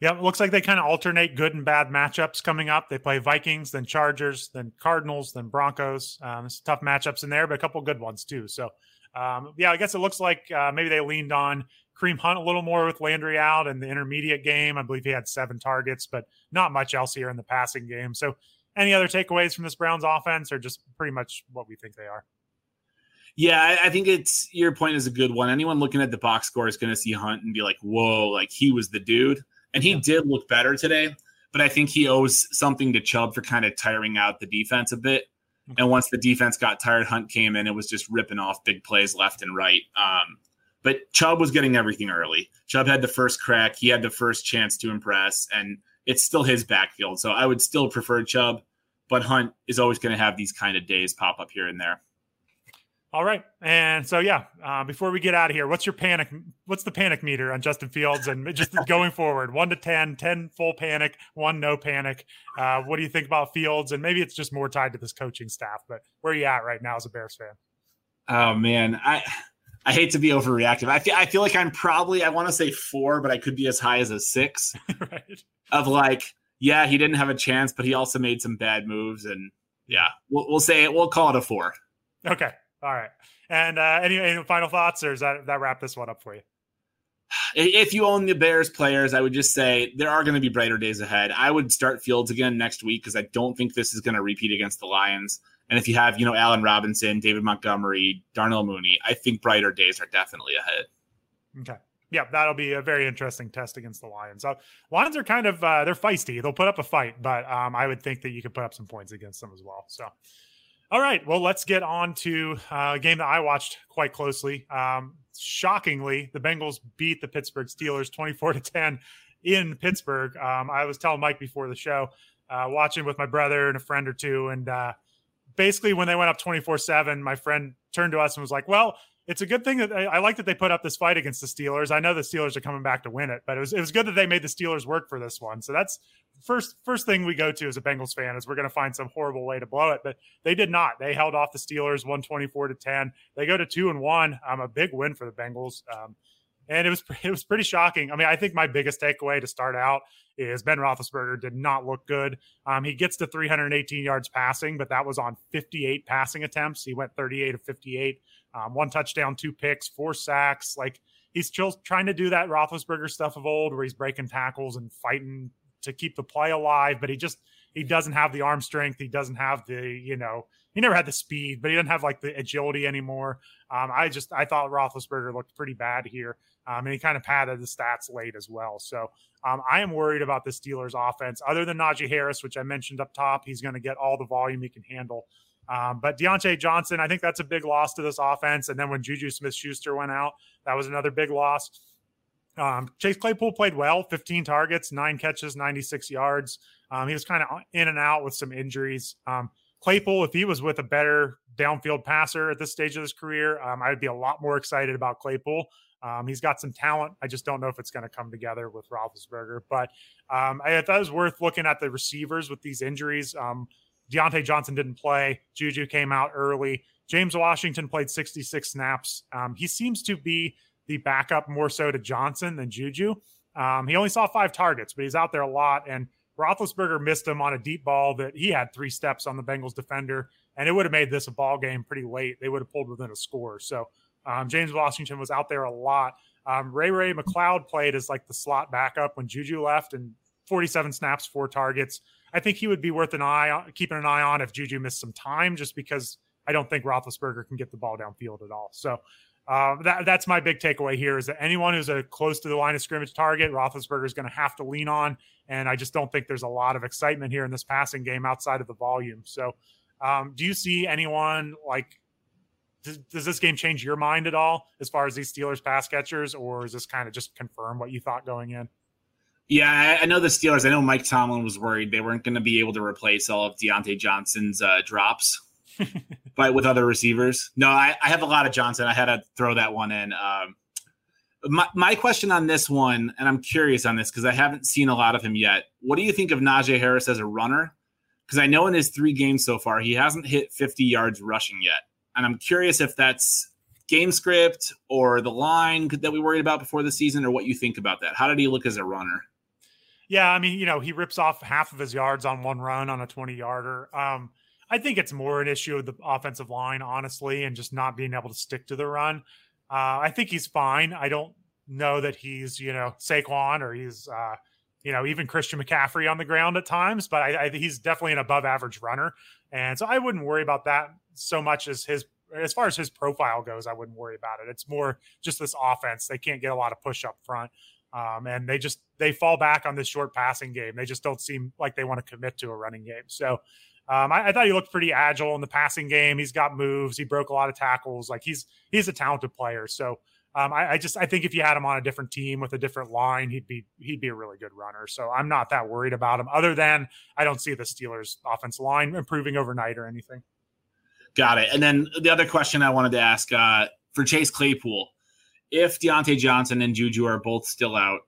Yeah, it looks like they kind of alternate good and bad matchups coming up. They play Vikings, then Chargers, then Cardinals, then Broncos. Um, there's tough matchups in there, but a couple good ones too. So, um, yeah, I guess it looks like uh, maybe they leaned on Kareem Hunt a little more with Landry out in the intermediate game. I believe he had seven targets, but not much else here in the passing game. So, any other takeaways from this Browns offense, or just pretty much what we think they are? Yeah, I think it's your point is a good one. Anyone looking at the box score is going to see Hunt and be like, "Whoa, like he was the dude," and he yeah. did look better today. But I think he owes something to Chubb for kind of tiring out the defense a bit. Okay. And once the defense got tired, Hunt came in. It was just ripping off big plays left and right. Um, but Chubb was getting everything early. Chubb had the first crack. He had the first chance to impress, and it's still his backfield. So I would still prefer Chubb, but Hunt is always going to have these kind of days pop up here and there. All right, and so yeah, uh, before we get out of here, what's your panic? What's the panic meter on Justin Fields and just [laughs] going forward? One to 10, 10 full panic, one no panic. Uh, what do you think about Fields? And maybe it's just more tied to this coaching staff, but where are you at right now as a Bears fan? Oh man, I I hate to be overreactive. I feel I feel like I'm probably I want to say four, but I could be as high as a six. [laughs] right. Of like, yeah, he didn't have a chance, but he also made some bad moves, and yeah, we'll, we'll say it. We'll call it a four. Okay. All right. And uh, any, any final thoughts, or is that that wrap this one up for you? [sighs] If you own the Bears players, I would just say there are going to be brighter days ahead. I would start Fields again next week because I don't think this is going to repeat against the Lions. And if you have, you know, Allen Robinson, David Montgomery, Darnell Mooney, I think brighter days are definitely ahead. Okay. Yeah, that'll be a very interesting test against the Lions. Uh, Lions are kind of uh, they're feisty. They'll put up a fight, but um, I would think that you could put up some points against them as well. So, all right, well, let's get on to uh, a game that I watched quite closely. Um, shockingly, the Bengals beat the Pittsburgh Steelers twenty-four to ten in Pittsburgh. Um, I was telling Mike before the show, uh, watching with my brother and a friend or two, and uh, basically when they went up 24 7 my friend turned to us and was like well it's a good thing that I, I, like that they put up this fight against the Steelers. I know the Steelers are coming back to win it, but it was it was good that they made the Steelers work for this one. So that's first first thing we go to as a Bengals fan is we're going to find some horrible way to blow it, but they did not. They held off the Steelers 124 to 10. They go to 2 and 1. Um a big win for the Bengals. Um and it was [laughs] it was pretty shocking. I mean, I think my biggest takeaway to start out is Ben Roethlisberger did not look good. Um, he gets to 318 yards passing, but that was on 58 passing attempts. He went 38 of 58, um, one touchdown, two picks, four sacks. Like he's still trying to do that Roethlisberger stuff of old, where he's breaking tackles and fighting to keep the play alive, but he just he doesn't have the arm strength. He doesn't have the you know he never had the speed, but he doesn't have like the agility anymore. Um, I just I thought Roethlisberger looked pretty bad here, um, and he kind of padded the stats late as well. So um, I am worried about the Steelers' offense. Other than Najee Harris, which I mentioned up top, he's going to get all the volume he can handle. Um, but Diontae Johnson, I think that's a big loss to this offense. And then when Juju Smith Schuster went out, that was another big loss. Um, Chase Claypool played well 15 targets, nine catches, 96 yards. Um, he was kind of in and out with some injuries. Um, Claypool, if he was with a better downfield passer at this stage of his career, um, I'd be a lot more excited about Claypool. Um, he's got some talent. I just don't know if it's going to come together with Roethlisberger. But um, I thought it was worth looking at the receivers with these injuries. Um, Diontae Johnson didn't play. Juju came out early. James Washington played 66 snaps. Um, he seems to be the backup more so to Johnson than Juju. Um, he only saw five targets, but he's out there a lot. And Roethlisberger missed him on a deep ball that he had three steps on the Bengals defender, and it would have made this a ball game pretty late. They would have pulled within a score. So um, James Washington was out there a lot. Um, Ray Ray McCloud played as like the slot backup when Juju left, and 47 snaps, four targets. I think he would be worth an eye on, keeping an eye on if Juju missed some time, just because I don't think Roethlisberger can get the ball downfield at all. So uh, that, that's my big takeaway here is that anyone who's a close to the line of scrimmage target, Roethlisberger is going to have to lean on. And I just don't think there's a lot of excitement here in this passing game outside of the volume. So, um, do you see anyone like? Does, does, this game change your mind at all as far as these Steelers pass catchers, or is this kind of just confirm what you thought going in? Yeah, I know the Steelers. I know Mike Tomlin was worried they weren't going to be able to replace all of Diontae Johnson's uh, drops but with other receivers. No, I, I, have a lot of Johnson. I had to throw that one in. Um, my, my question on this one, and I'm curious on this because I haven't seen a lot of him yet. What do you think of Najee Harris as a runner? Because I know in his three games so far, he hasn't hit 50 yards rushing yet. And I'm curious if that's game script or the line that we worried about before the season or what you think about that. How did he look as a runner? Yeah, I mean, you know, he rips off half of his yards on one run on a 20 yarder. Um, I think it's more an issue of the offensive line, honestly, and just not being able to stick to the run. Uh, I think he's fine. I don't know that he's, you know, Saquon or he's, uh, you know, even Christian McCaffrey on the ground at times, but I, I, he's definitely an above average runner. And so I wouldn't worry about that so much as his, as far as his profile goes, I wouldn't worry about it. It's more just this offense. They can't get a lot of push up front. Um, and they just, they fall back on this short passing game. They just don't seem like they want to commit to a running game. So, um, I, I, thought he looked pretty agile in the passing game. He's got moves. He broke a lot of tackles. Like he's he's a talented player. So um, I, I, just I think if you had him on a different team with a different line, he'd be he'd be a really good runner. So I'm not that worried about him. Other than I don't see the Steelers' offensive line improving overnight or anything. Got it. And then the other question I wanted to ask uh, for Chase Claypool, if Diontae Johnson and Juju are both still out,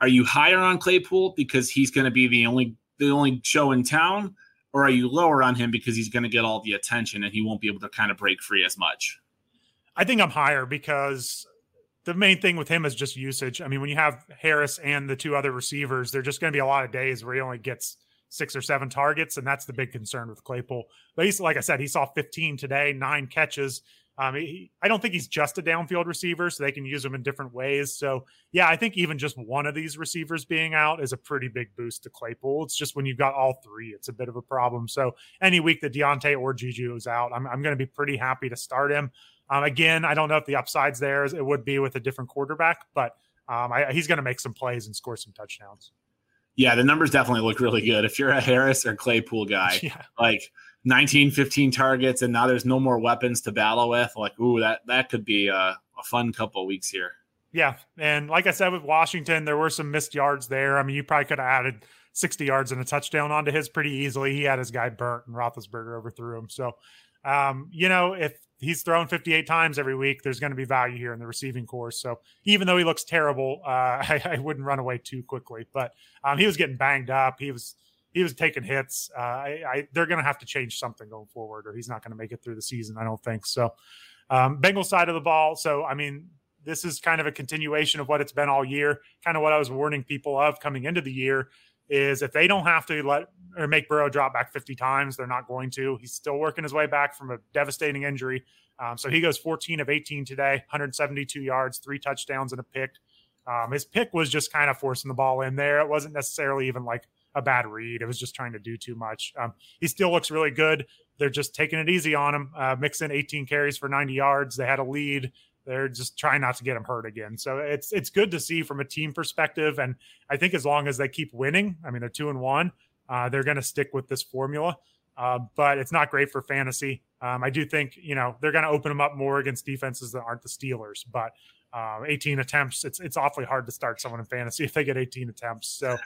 are you higher on Claypool because he's going to be the only the only show in town? Or are you lower on him because he's going to get all the attention and he won't be able to kind of break free as much? I think I'm higher because the main thing with him is just usage. I mean, when you have Harris and the two other receivers, there's just going to be a lot of days where he only gets six or seven targets, and that's the big concern with Claypool. But he's like I said, he saw 15 today, nine catches. Um, he, I don't think he's just a downfield receiver, so they can use him in different ways. So, yeah, I think even just one of these receivers being out is a pretty big boost to Claypool. It's just when you've got all three, it's a bit of a problem. So, any week that Diontae or Juju is out, I'm, I'm going to be pretty happy to start him. Um, again, I don't know if the upside's there. It would be with a different quarterback, but um, I, he's going to make some plays and score some touchdowns. Yeah, the numbers definitely look really good. If you're a Harris or Claypool guy, [laughs] yeah. like 19, 15 targets, and now there's no more weapons to battle with. Like, ooh, that that could be a, a fun couple weeks here. Yeah, and like I said with Washington, there were some missed yards there. I mean, you probably could have added 60 yards and a touchdown onto his pretty easily. He had his guy burnt, and Roethlisberger overthrew him. So, um, you know, if he's thrown 58 times every week, there's going to be value here in the receiving corps. So even though he looks terrible, uh, [laughs] I, I, wouldn't run away too quickly. But um, he was getting banged up. He was he was taking hits. Uh, I, I, they're going to have to change something going forward, or he's not going to make it through the season. I don't think so. Um, Bengal side of the ball. So I mean, this is kind of a continuation of what it's been all year. Kind of what I was warning people of coming into the year is if they don't have to let or make Burrow drop back 50 times, they're not going to. He's still working his way back from a devastating injury. Um, so he goes 14 of 18 today, 172 yards, three touchdowns, and a pick. Um, his pick was just kind of forcing the ball in there. It wasn't necessarily even like a bad read. It was just trying to do too much. Um, he still looks really good. They're just taking it easy on him. Uh, Mixon 18 carries for 90 yards. They had a lead. They're just trying not to get him hurt again. So it's it's good to see from a team perspective. And I think as long as they keep winning, I mean they're two and one, uh, they're going to stick with this formula. Uh, but it's not great for fantasy. Um, I do think you know they're going to open them up more against defenses that aren't the Steelers. But um, 18 attempts, it's it's awfully hard to start someone in fantasy if they get 18 attempts. So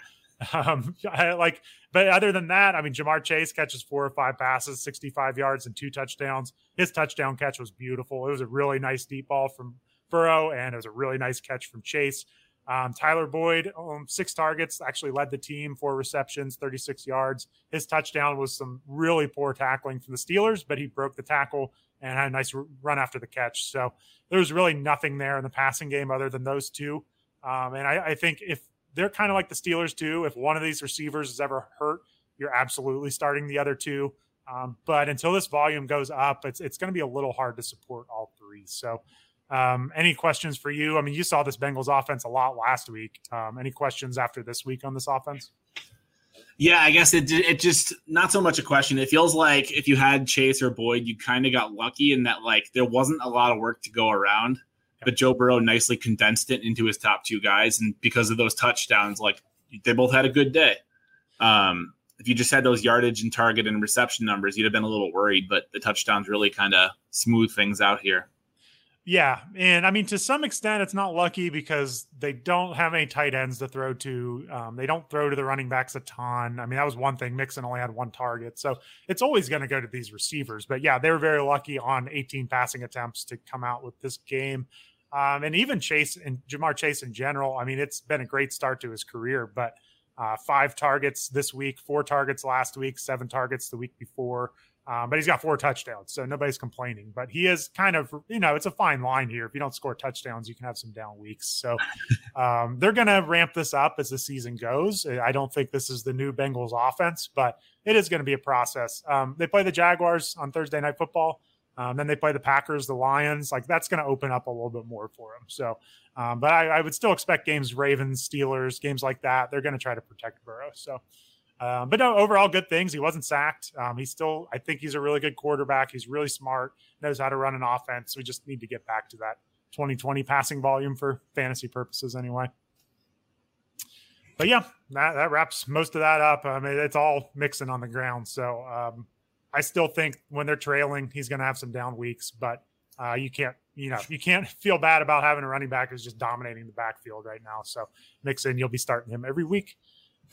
[laughs] Um, I, like, but other than that, I mean, Ja'Marr Chase catches four or five passes, 65 yards and two touchdowns. His touchdown catch was beautiful. It was a really nice deep ball from Burrow, and it was a really nice catch from Chase. Um, Tyler Boyd, um, six targets, actually led the team, four receptions, 36 yards. His touchdown was some really poor tackling from the Steelers, but he broke the tackle and had a nice run after the catch. So there was really nothing there in the passing game other than those two. Um, and I, I, think if they're kind of like the Steelers too. If one of these receivers is ever hurt, you're absolutely starting the other two. Um, but until this volume goes up, it's it's going to be a little hard to support all three. So, um, any questions for you? I mean, you saw this Bengals offense a lot last week. Um, any questions after this week on this offense? Yeah, I guess it it just not so much a question. It feels like if you had Chase or Boyd, you kind of got lucky in that like there wasn't a lot of work to go around but Joe Burrow nicely condensed it into his top two guys, and because of those touchdowns, like they both had a good day. Um, if you just had those yardage and target and reception numbers, you'd have been a little worried, but the touchdowns really kind of smooth things out here. Yeah, and I mean to some extent it's not lucky because they don't have any tight ends to throw to. Um, they don't throw to the running backs a ton. I mean that was one thing. Mixon only had one target, so it's always going to go to these receivers. But yeah, they were very lucky on 18 passing attempts to come out with this game. Um, and even Chase and Ja'Marr Chase in general. I mean, it's been a great start to his career, but uh, five targets this week, four targets last week, seven targets the week before. Um, but he's got four touchdowns, so nobody's complaining. But he is kind of, you know, it's a fine line here. If you don't score touchdowns, you can have some down weeks. So [laughs] um, they're going to ramp this up as the season goes. I don't think this is the new Bengals offense, but it is going to be a process. Um, they play the Jaguars on Thursday Night Football. Um, then they play the Packers, the Lions. Like that's going to open up a little bit more for them. So, um, but I, I, would still expect games, Ravens, Steelers, games like that. They're going to try to protect Burrow. So, um, but no, overall good things. He wasn't sacked. Um, he's still, I think he's a really good quarterback. He's really smart, knows how to run an offense. We just need to get back to that 2020 passing volume for fantasy purposes anyway. But yeah, that, that wraps most of that up. I mean, it's all Mixon on the ground. So, um, I still think when they're trailing, he's going to have some down weeks, but uh, you can't, you know, you can't [laughs] feel bad about having a running back who's just dominating the backfield right now. So Mixon, you'll be starting him every week.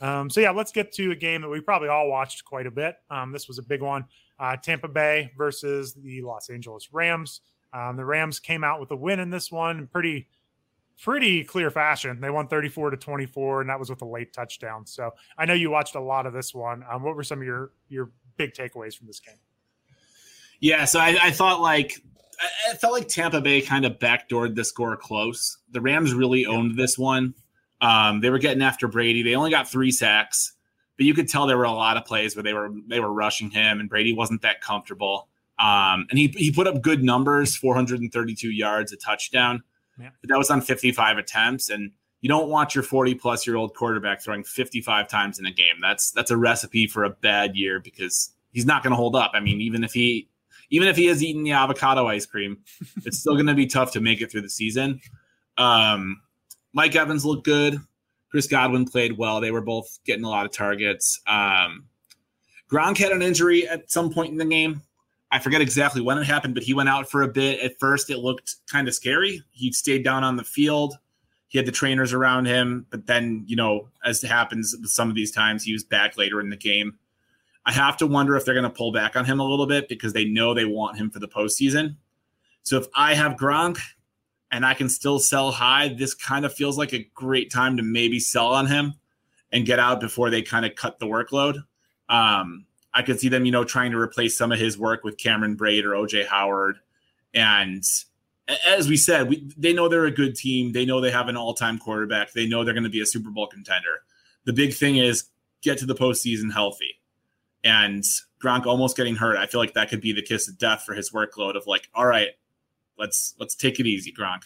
Um, so yeah, let's get to a game that we probably all watched quite a bit. Um, this was a big one: uh, Tampa Bay versus the Los Angeles Rams. Um, the Rams came out with a win in this one, pretty pretty clear fashion. They won 34 to 24, and that was with a late touchdown. So I know you watched a lot of this one. Um, what were some of your your big takeaways from this game? Yeah, so I, I thought like I felt like Tampa Bay kind of backdoored the score close. The Rams really owned this one. Um, they were getting after Brady. They only got three sacks, but you could tell there were a lot of plays where they were they were rushing him, and Brady wasn't that comfortable. Um, and he he put up good numbers, 432 yards, a touchdown. Yeah. But that was on 55 attempts, and you don't want your 40 plus year old quarterback throwing 55 times in a game. That's that's a recipe for a bad year because he's not going to hold up. I mean, even if he even if he has eaten the avocado ice cream, [laughs] it's still going to be tough to make it through the season. Um, Mike Evans looked good. Chris Godwin played well. They were both getting a lot of targets. Um, Gronk had an injury at some point in the game. I forget exactly when it happened, but he went out for a bit. At first, it looked kind of scary. He stayed down on the field he had the trainers around him, but then you know, as happens with some of these times, he was back later in the game. I have to wonder if they're going to pull back on him a little bit because they know they want him for the postseason. So if I have Gronk and I can still sell high, this kind of feels like a great time to maybe sell on him and get out before they kind of cut the workload. Um, I could see them, you know, trying to replace some of his work with Cameron Brate or OJ Howard. And as we said, we, they know they're a good team. They know they have an all time quarterback. They know they're going to be a Super Bowl contender. The big thing is get to the postseason healthy. And Gronk almost getting hurt, I feel like that could be the kiss of death for his workload of like, all right, let's let's take it easy, Gronk.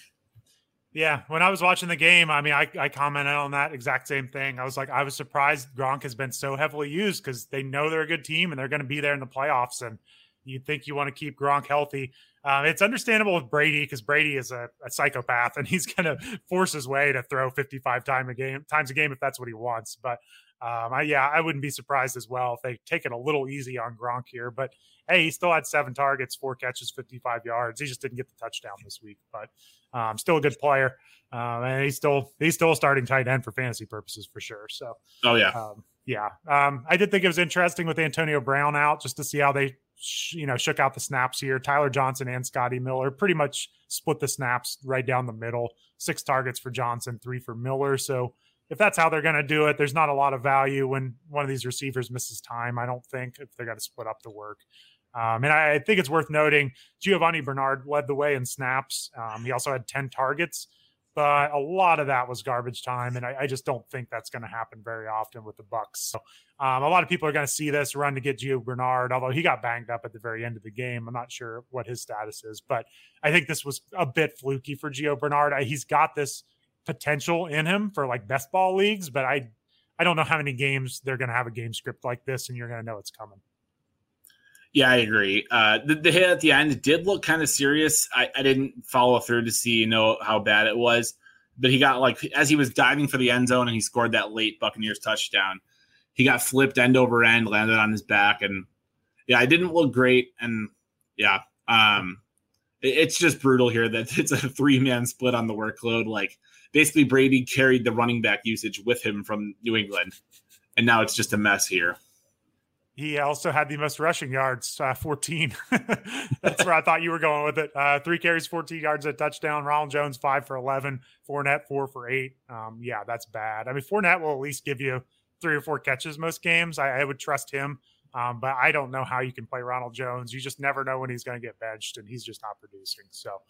Yeah, when I was watching the game, I mean, I, I commented on that exact same thing. I was like, I was surprised Gronk has been so heavily used because they know they're a good team and they're going to be there in the playoffs. And you think you want to keep Gronk healthy. Um, it's understandable with Brady because Brady is a, a, psychopath and he's [laughs] going to force his way to throw 55 time a game times a game if that's what he wants. But um, I, yeah, I wouldn't be surprised as well if they take it a little easy on Gronk here. But hey, he still had seven targets, four catches, 55 yards. He just didn't get the touchdown this week, but um, still a good player. Um, and he's still he's still a starting tight end for fantasy purposes for sure. So, oh yeah, um, yeah. Um, I did think it was interesting with Antonio Brown out just to see how they you know shook out the snaps here. Tyler Johnson and Scotty Miller pretty much split the snaps right down the middle. Six targets for Johnson, three for Miller. So if that's how they're going to do it, there's not a lot of value when one of these receivers misses time. I don't think if they're going to split up the work. Um, and I, I, think it's worth noting Giovani Bernard led the way in snaps. Um, he also had 10 targets, but a lot of that was garbage time. And I, I just don't think that's going to happen very often with the Bucs. So um, a lot of people are going to see this run to get Gio Bernard, although he got banged up at the very end of the game. I'm not sure what his status is, but I think this was a bit fluky for Gio Bernard. I, he's got this potential in him for like best ball leagues, but I I don't know how many games they're going to have a game script like this, and you're going to know it's coming. Yeah, I agree. Uh, the, the, hit at the end did look kind of serious. I, I, didn't follow through to see you know how bad it was, but he got like as he was diving for the end zone and he scored that late Buccaneers touchdown. He got flipped end over end, landed on his back, and yeah, it didn't look great. And yeah, um, it, it's just brutal here that [laughs] it's a three man split on the workload. Like basically, Brady carried the running back usage with him from New England, and now it's just a mess here. He also had the most rushing yards, uh, 14. [laughs] That's [laughs] where I thought you were going with it. Uh, three carries, 14 yards, a touchdown. Ronald Jones, five for 11. Fournette, four for eight. Um, yeah, that's bad. I mean, Fournette will at least give you three or four catches most games. I, I would trust him. Um, but I don't know how you can play Ronald Jones. You just never know when he's going to get benched, and he's just not producing. So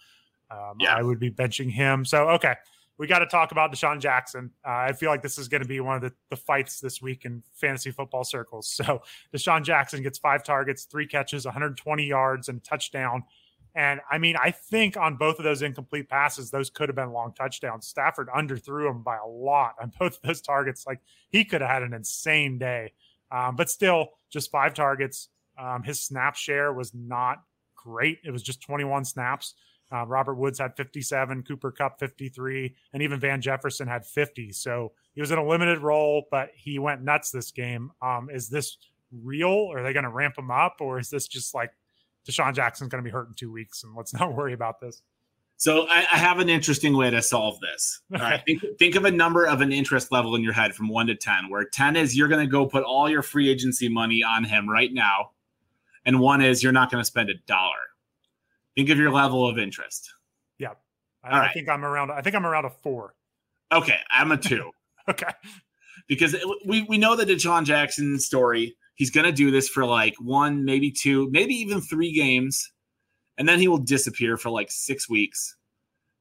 um, yeah. I would be benching him. So, okay we got to talk about DeSean Jackson. Uh, I feel like this is going to be one of the, the fights this week in fantasy football circles. So [laughs] DeSean Jackson gets five targets, three catches, 120 yards, and touchdown. And I mean, I think on both of those incomplete passes, those could have been long touchdowns. Stafford underthrew him by a lot on [laughs] both of those targets. Like he could have had an insane day, um, but still, just five targets. Um, his snap share was not great. It was just 21 snaps. Uh, Robert Woods had 57, Cooper Kupp 53, and even Van Jefferson had 50. So he was in a limited role, but he went nuts this game. Um, is this real? Are they going to ramp him up, or is this just like DeSean Jackson's going to be hurt in two weeks and let's [laughs] not worry about this? So I, I have an interesting way to solve this. All right, [laughs] think, think of a number of an interest level in your head from one to ten, where ten is you're going to go put all your free agency money on him right now, and one is you're not going to spend a dollar. Think of your level of interest. Yeah. I, right. I think I'm around I think I'm around a four. Okay. I'm a two. [laughs] okay. Because we, we know the DeSean Jackson story. He's going to do this for like one, maybe two, maybe even three games. And then he will disappear for like six weeks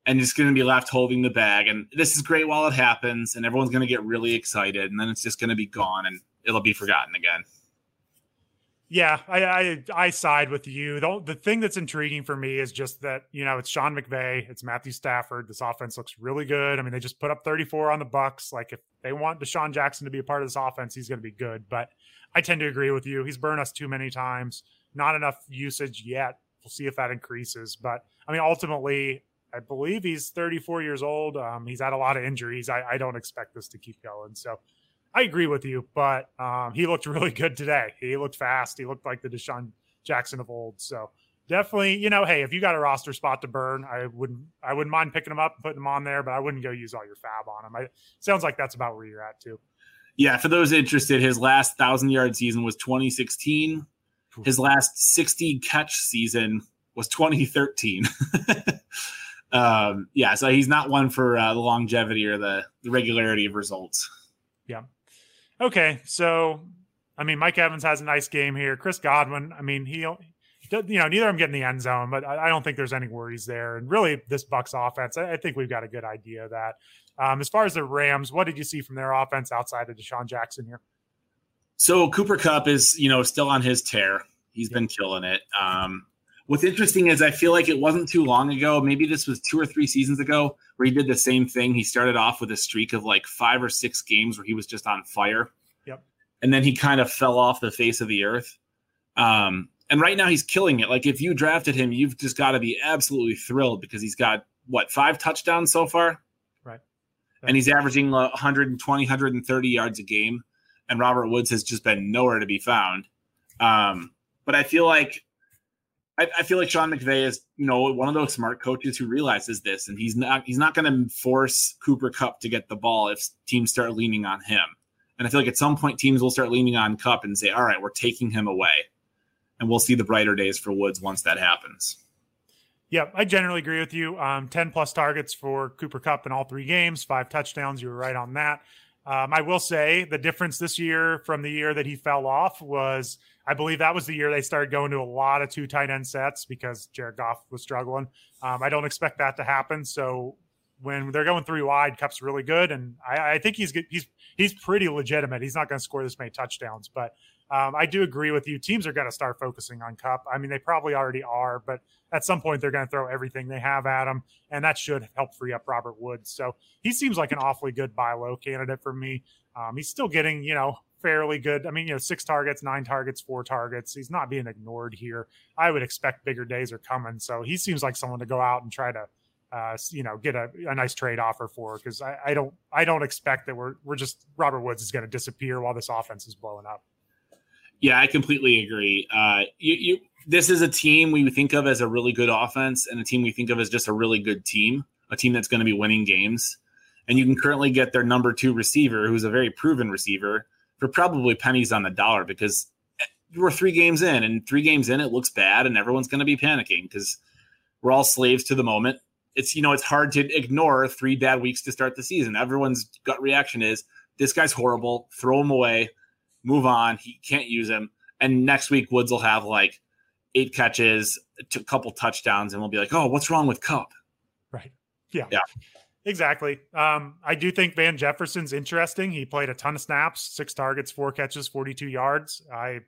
and just going to be left holding the bag. And this is great while it happens. And everyone's going to get really excited. And then it's just going to be gone and it'll be forgotten again. Yeah, I, I, I side with you. The, the thing that's intriguing for me is just that you know it's Sean McVay, it's Matthew Stafford. This offense looks really good. I mean, they just put up 34 on the Bucs. Like if they want DeSean Jackson to be a part of this offense, he's going to be good. But I tend to agree with you. He's burned us too many times. Not enough usage yet. We'll see if that increases. But I mean, ultimately, I believe he's 34 years old. Um, he's had a lot of injuries. I, I don't expect this to keep going. So I agree with you, but um, he looked [laughs] really good today. He looked fast. He looked like the DeSean Jackson of old. So definitely, you know, hey, if you got a roster spot to burn, I wouldn't, I wouldn't mind picking him up and putting him on there, but I wouldn't go use all your FAAB on him. I sounds like that's about where you're at too. Yeah, for those interested, his last thousand yard season was 2016. His last 60 catch season was 2013. [laughs] um, yeah, so he's not one for uh, the longevity or the, the regularity of results. Yeah. Okay, so I mean, Mike Evans has a nice game here. Chris Godwin, I mean, he, you know, neither of them get in the end zone, but I don't think there's any worries there. And really, this Bucs offense, I think we've got a good idea of that. Um, as far as the Rams, what did you see from their offense outside of DeSean Jackson here? So Cooper Kupp is, you know, still on his tear. He's been killing it. Um, what's interesting is I feel like it wasn't too long ago. Maybe this was two or three seasons ago where he did the same thing. He started off with a streak of like five or six games where he was just on fire and then he kind of fell off the face of the earth. Um, and right now he's killing it. Like if you drafted him, you've just got to be absolutely thrilled because he's got what five touchdowns so far, right? And he's averaging 120, 130 yards a game. And Robert Woods has just been nowhere to be found. Um, but I feel like I, I, feel like Sean McVay is, you know, one of those smart coaches who realizes this, and he's not he's not going to force Cooper Kupp to get the ball if teams start leaning on him. And I feel like at some point teams will start leaning on Kupp and say, all right, we're taking him away. And we'll see the brighter days for Woods once that happens. Yeah, I generally agree with you. Um, 10 plus targets for Cooper Kupp in all three games, five touchdowns. You were right on that. Um, I will say the difference this year from the year that he fell off was I believe that was the year they started going to a lot of two tight end sets because Jared Goff was struggling. Um, I don't expect that to happen. So when they're going three wide, Kupp's really good, and I, I think he's he's he's pretty legitimate. He's not going to score this many touchdowns, but um, I do agree with you. Teams are going to start focusing on Kupp. I mean, they probably already are, but at some point they're going to throw everything they have at him, and that should help free up Robert Woods. So he seems like an awfully good buy low candidate for me. Um, he's still getting, you know, fairly good. I mean, you know, six targets, nine targets, four targets. He's not being ignored here. I would expect bigger days are coming. So he seems like someone to go out and try to uh, you know, get a, a nice trade offer for because I, I, don't I don't expect that we're we're just Robert Woods is going to disappear while this offense is blowing up. Yeah, I completely agree. Uh, you, you this is a team we think of as a really good offense and a team we think of as just a really good team, a team that's going to be winning games. And you can currently get their number two receiver, who's a very proven receiver, for probably pennies on the dollar because we're three games in, and three games in, it looks bad, and everyone's going to be panicking because we're all slaves to the moment it's you know it's hard to ignore three bad weeks to start the season. Everyone's gut reaction is this guy's horrible. Throw him away. Move on. He can't use him. And next week Woods will have like eight catches, a couple touchdowns, and we'll be like, oh, what's wrong with Kupp? Right. Yeah. Yeah. Exactly. Um, I do think Van Jefferson's interesting. He played a ton of snaps, six targets, four catches, 42 yards. I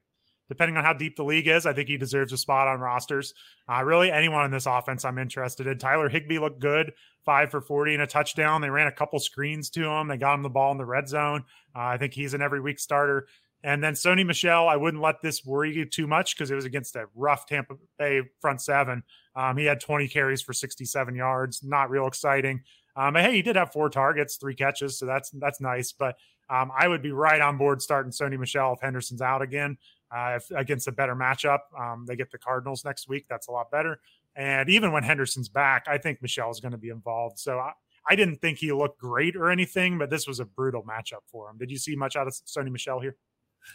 depending on how deep the league is, I think he deserves a spot on rosters. Uh, really, anyone in this offense I'm interested in. Tyler Higbee looked good, five for 40 and a touchdown. They ran a couple screens to him. They got him the ball in the red zone. Uh, I think he's an every week starter. And then Sony Michel, I wouldn't let this worry you too much because it was against a rough Tampa Bay front seven. Um, he had 20 carries for 67 yards, not real exciting. Um, but hey, he did have four targets, three catches, so that's that's nice. But um, I would be right on board starting Sony Michel if Henderson's out again uh, against a better matchup. Um, they get the Cardinals next week. That's a lot better. And even when Henderson's back, I think Michel is going to be involved. So I, I, didn't think he looked great or anything, but this was a brutal matchup for him. Did you see much out of Sony Michel here?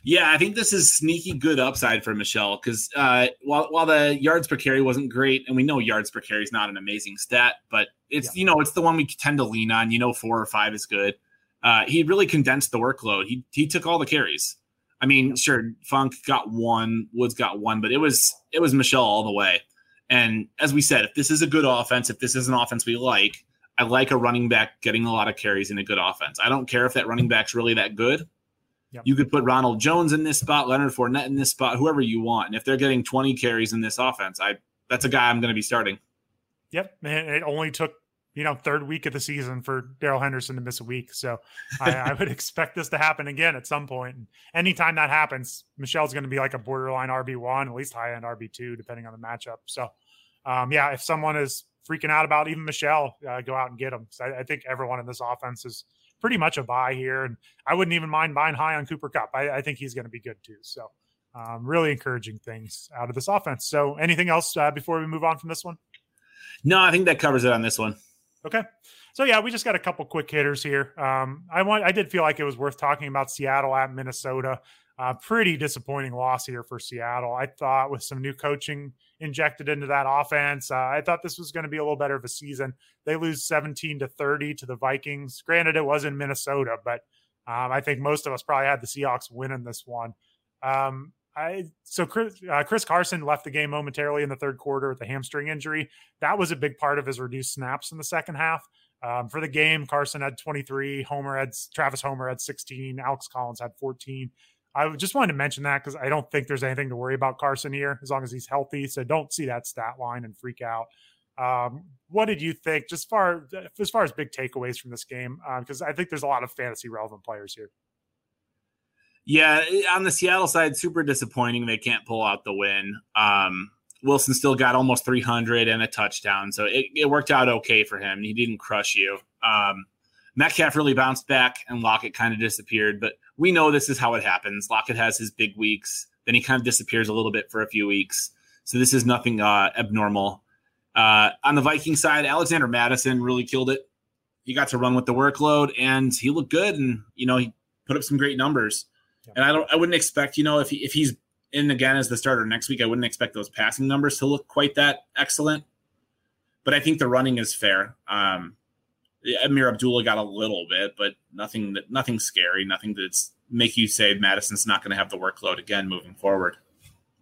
Yeah, I think this is sneaky good upside for Michel because uh, while while the yards per carry wasn't great, and we know yards per carry is not an amazing stat, but it's yeah. you know it's the one we tend to lean on. You know, four or five is good. Uh, he really condensed the workload. He he took all the carries. I mean, sure, Funk got one, Woods got one, but it was it was Michel all the way. And as we said, if this is a good offense, if this is an offense we like, I like a running back getting a lot of carries in a good offense. I don't care if that running back's really that good. Yep. You could put Ronald Jones in this spot, Leonard Fournette in this spot, whoever you want. And if they're getting 20 carries in this offense, I that's a guy I'm going to be starting. Yep, man. It only took you know, third week of the season for Darrell Henderson to miss a week. So I, I, would [laughs] expect this to happen again at some point. And anytime that happens, Michel's going to be like a borderline RB1, at least high end RB2, depending on the matchup. So, um, yeah, if someone is freaking out about even Michel, uh, go out and get him. So I, I, think everyone in this offense is pretty much a buy here. And I wouldn't even mind buying high on Cooper Kupp. I, I think he's going to be good too. So, um, really encouraging things out of this offense. So, anything else uh, before we move on from this one? No, I think that covers it on this one. Okay. so yeah, we just got a couple quick hitters here. Um, I want I did feel like it was worth talking about Seattle at Minnesota. Uh, pretty disappointing loss here for Seattle. I thought with some new coaching injected into that offense, uh, I thought this was going to be a little better of a season. They lose 17 to 30 to the Vikings. Granted, it was in Minnesota, but um, I think most of us probably had the Seahawks winning this one. Um, I so Chris, uh, Chris, Carson left the game momentarily in the third quarter with a hamstring injury. That was a big part of his reduced snaps in the second half. Um, for the game, Carson had 23. Homer had Travis Homer had 16. Alex Collins had 14. I just wanted to mention that because I don't think there's anything to worry about Carson here as long as he's healthy. So don't see that stat line and freak out. Um, what did you think, just far as far as big takeaways from this game? Because uh, I think there's a lot of fantasy relevant players here. Yeah, on the Seattle side, super disappointing they can't pull out the win. Um, Wilson still got almost 300 and a touchdown, so it, it worked out okay for him. He didn't crush you. Um, Metcalf really bounced back, and Lockett kind of disappeared. But we know this is how it happens. Lockett has his big weeks, then he kind of disappears a little bit for a few weeks. So this is nothing uh, abnormal. Uh, on the Viking side, Alexander Mattison really killed it. He got to run with the workload, and he looked good, and you know he put up some great numbers. Yeah. And I don't, I wouldn't expect, you know, if he, if he's in again as the starter next week, I wouldn't expect those passing numbers to look quite that excellent. But I think the running is fair. Um, Ameer Abdullah got a little bit, but nothing that nothing scary, nothing that's make you say Mattison's not going to have the workload again moving forward.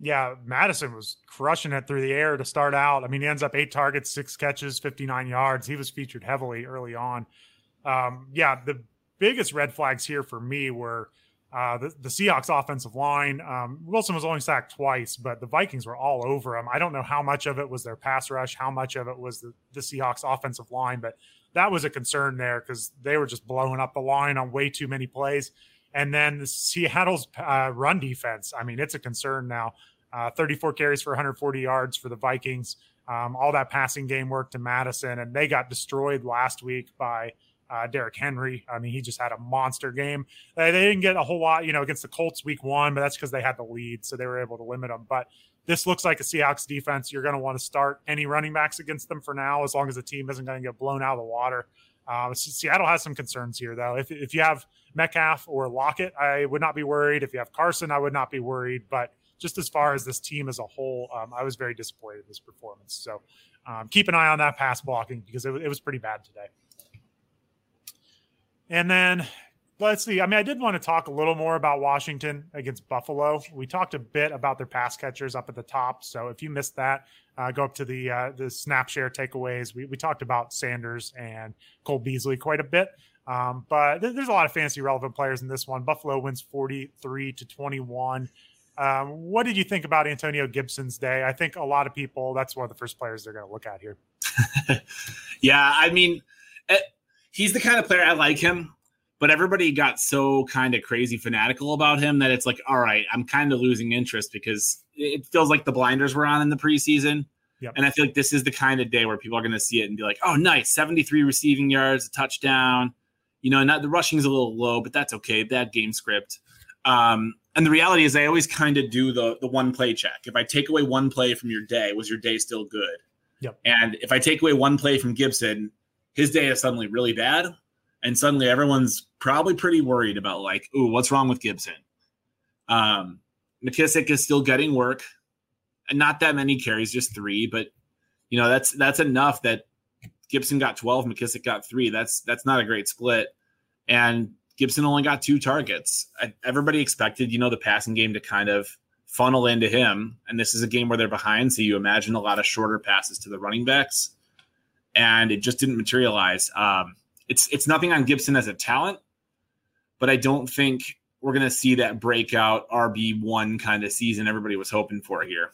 Yeah, Mattison was crushing it through the air to start out. I mean, he ends up eight targets, six catches, 59 yards. He was featured heavily early on. Um, yeah, the biggest red flags here for me were uh, the, the, Seahawks offensive line. Um, Wilson was only sacked twice, but the Vikings were all over him. I don't know how much of it was their pass rush, how much of it was the, the Seahawks offensive line, but that was a concern there because they were just blowing up the line on way too many plays. And then the Seattle's uh, run defense. I mean, it's a concern now. Uh, 34 carries for 140 yards for the Vikings. Um, all that passing game work to Mattison, and they got destroyed last week by uh, Derrick Henry. I mean, he just had a monster game. They, they didn't get a whole lot, you know, against the Colts week one, but that's because they had the lead, so they were able to limit them. But this looks like a Seahawks defense. You're going to want to start any running backs against them for now, as long as the team isn't going to get blown out of the water. Uh, Seattle has some concerns here, though. If, if you have Metcalf or Lockett, I would not be worried. If you have Carson, I would not be worried. But just as far as this team as a whole, um, I was very disappointed in this performance. So um, keep an eye on that pass blocking because it, it was pretty bad today. And then let's see. I mean, I did want to talk a little more about Washington against Buffalo. We talked a bit about their pass catchers up at the top. So if you missed that, uh, go up to the uh, the snap share takeaways. We, we talked about Sanders and Cole Beasley quite a bit. Um, but th- there's a lot of fantasy relevant players in this one. Buffalo wins 43 to 21. Um, what did you think about Antonio Gibson's day? I think a lot of people, that's one of the first players they're going to look at here. [laughs] yeah. I mean, it, eh, he's the kind of player I like him, but everybody got so kind of crazy fanatical about him that it's like, all right, I'm kind of losing interest because it feels like the blinders were on in the preseason. Yep. And I feel like this is the kind of day where people are going to see it and be like, oh, nice, 73 receiving yards, a touchdown. You know, not the rushing is a little low, but that's okay. Bad game script. Um, and the reality is, I always kind of do the the one play check. If I take away one play from your day, was your day still good? Yep. And if I take away one play from Gibson, his day is suddenly really bad, and suddenly everyone's probably pretty worried about like, ooh, what's wrong with Gibson? Um, McKissic is still getting work, and not that many carries, just three, but you know that's that's enough that Gibson got 12, McKissic got three. That's that's not a great split, and Gibson only got two targets. I, everybody expected, you know, the passing game to kind of funnel into him, and this is a game where they're behind, so you imagine a lot of shorter passes to the running backs and it just didn't materialize. Um, it's it's nothing on Gibson as a talent, but I don't think we're going to see that breakout RB one kind of season everybody was hoping for here.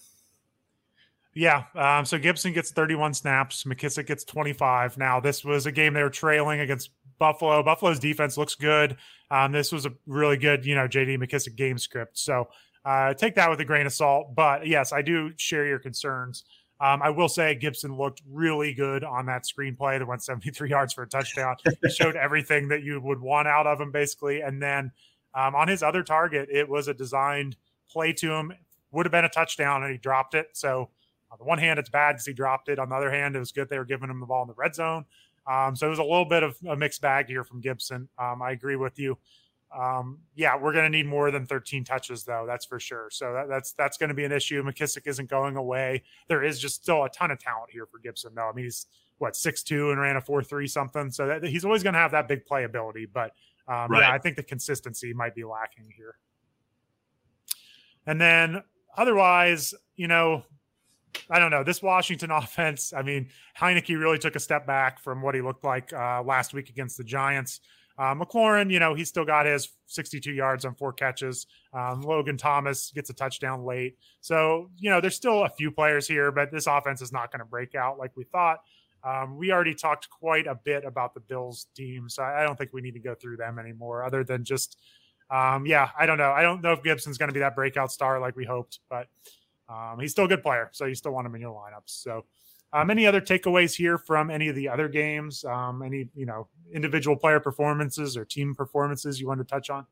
Yeah. Um, so Gibson gets 31 snaps. McKissic gets 25. Now, this was a game they were trailing against Buffalo. Buffalo's defense looks good. Um, this was a really good, you know, JD McKissic game script. So uh, take that with a grain of salt. But yes, I do share your concerns. Um, I will say Gibson looked really good on that screenplay that went 73 [laughs] yards for a touchdown. he showed everything that you would want out of him, basically. And then um, on his other target, it was a designed play to him. Would have been a touchdown, and he dropped it. So on the one hand, it's bad because he dropped it. On the other hand, it was good they were giving him the ball in the red zone. Um, so it was a little bit of a mixed bag here from Gibson. Um, I agree with you. Um, yeah, we're going to need more than 13 touches, though. That's for sure. So that, that's that's going to be an issue. McKissic isn't going away. There is just still a ton of talent here for Gibson, though. I mean, he's what six two and ran a four three something. So that, he's always going to have that big playability. But um, right. yeah, I think the consistency might be lacking here. And then otherwise, you know, I don't know this Washington [laughs] offense. I mean, Heinicke really took a step back from what he looked like uh, last week against the Giants. Uh, McLaurin, you know, he still got his 62 yards on four catches. Um, Logan Thomas gets a touchdown late. So, you know, there's still a few players here, but this offense is not going to break out like we thought. Um, we already talked quite a bit about the Bills team, so I don't think we need to go through them anymore, other than just, um, yeah, I don't know. I don't know if Gibson's going to be that breakout star like we hoped, but um, he's still a good player, so you still want him in your lineups. So, um, any other takeaways here from any of the other games? Um, any you know individual player performances or team performances you want to touch on?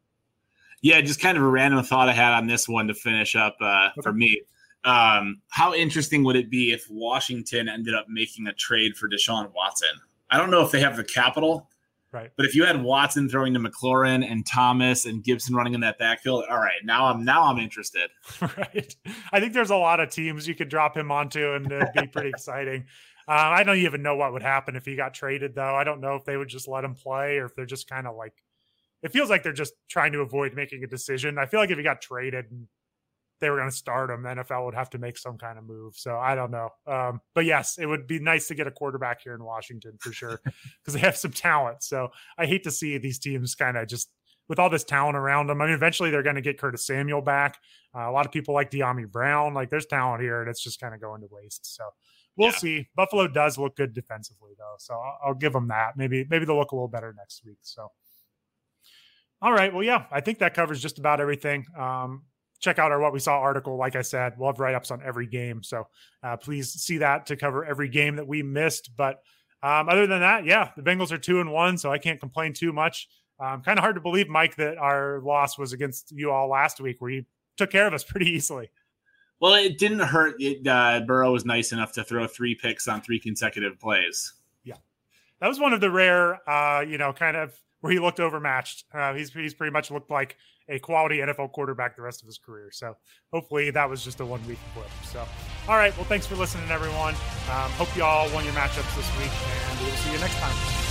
Yeah, just kind of a random thought I had on this one to finish up uh, okay. for me. Um, how interesting would it be if Washington ended up making a trade for Deshaun Watson? I don't know if they have the capital, right? But if you had Watson throwing to McLaurin and Thomas and Gibson running in that backfield, all right, now I'm now I'm interested. [laughs] Right. I think there's a lot of teams you could drop him onto, and it'd be pretty [laughs] exciting. Uh, I don't even know what would happen if he got traded, though. I don't know if they would just let him play or if they're just kind of like. It feels like they're just trying to avoid making a decision. I feel like if he got traded and they were going to start him, the NFL would have to make some kind of move. So I don't know. Um, but yes, it would be nice to get a quarterback here in Washington for sure [laughs] because they have some talent. So I hate to see these teams kind of just with all this talent around them. I mean, eventually they're going to get Curtis Samuel back. Uh, a lot of people like Dyami Brown. Like there's talent here, and it's just kind of going to waste. So we'll yeah. see. Buffalo does look good defensively though, so I'll, I'll give them that. Maybe maybe they'll look a little better next week. So. All right. Well, yeah, I think that covers just about everything. Um, check out our What We Saw article. Like I said, we'll have write ups on every game. So uh, please see that to cover every game that we missed. But um, other than that, yeah, the Bengals are two and one, so I can't complain too much. Um, kind of hard to believe, Mike, that our loss was against you all last week, where you took care of us [laughs] pretty easily. Well, it didn't hurt. It, uh, Burrow was nice enough to throw three picks on three consecutive plays. Yeah, that was one of the rare, uh, you know, kind of where he looked overmatched. Uh, he's he's pretty much looked like a quality NFL quarterback the rest of his career. So hopefully that was just a one week blip. So all right, well thanks for listening, everyone. Um, hope you all won your matchups this week, and we'll see you next time.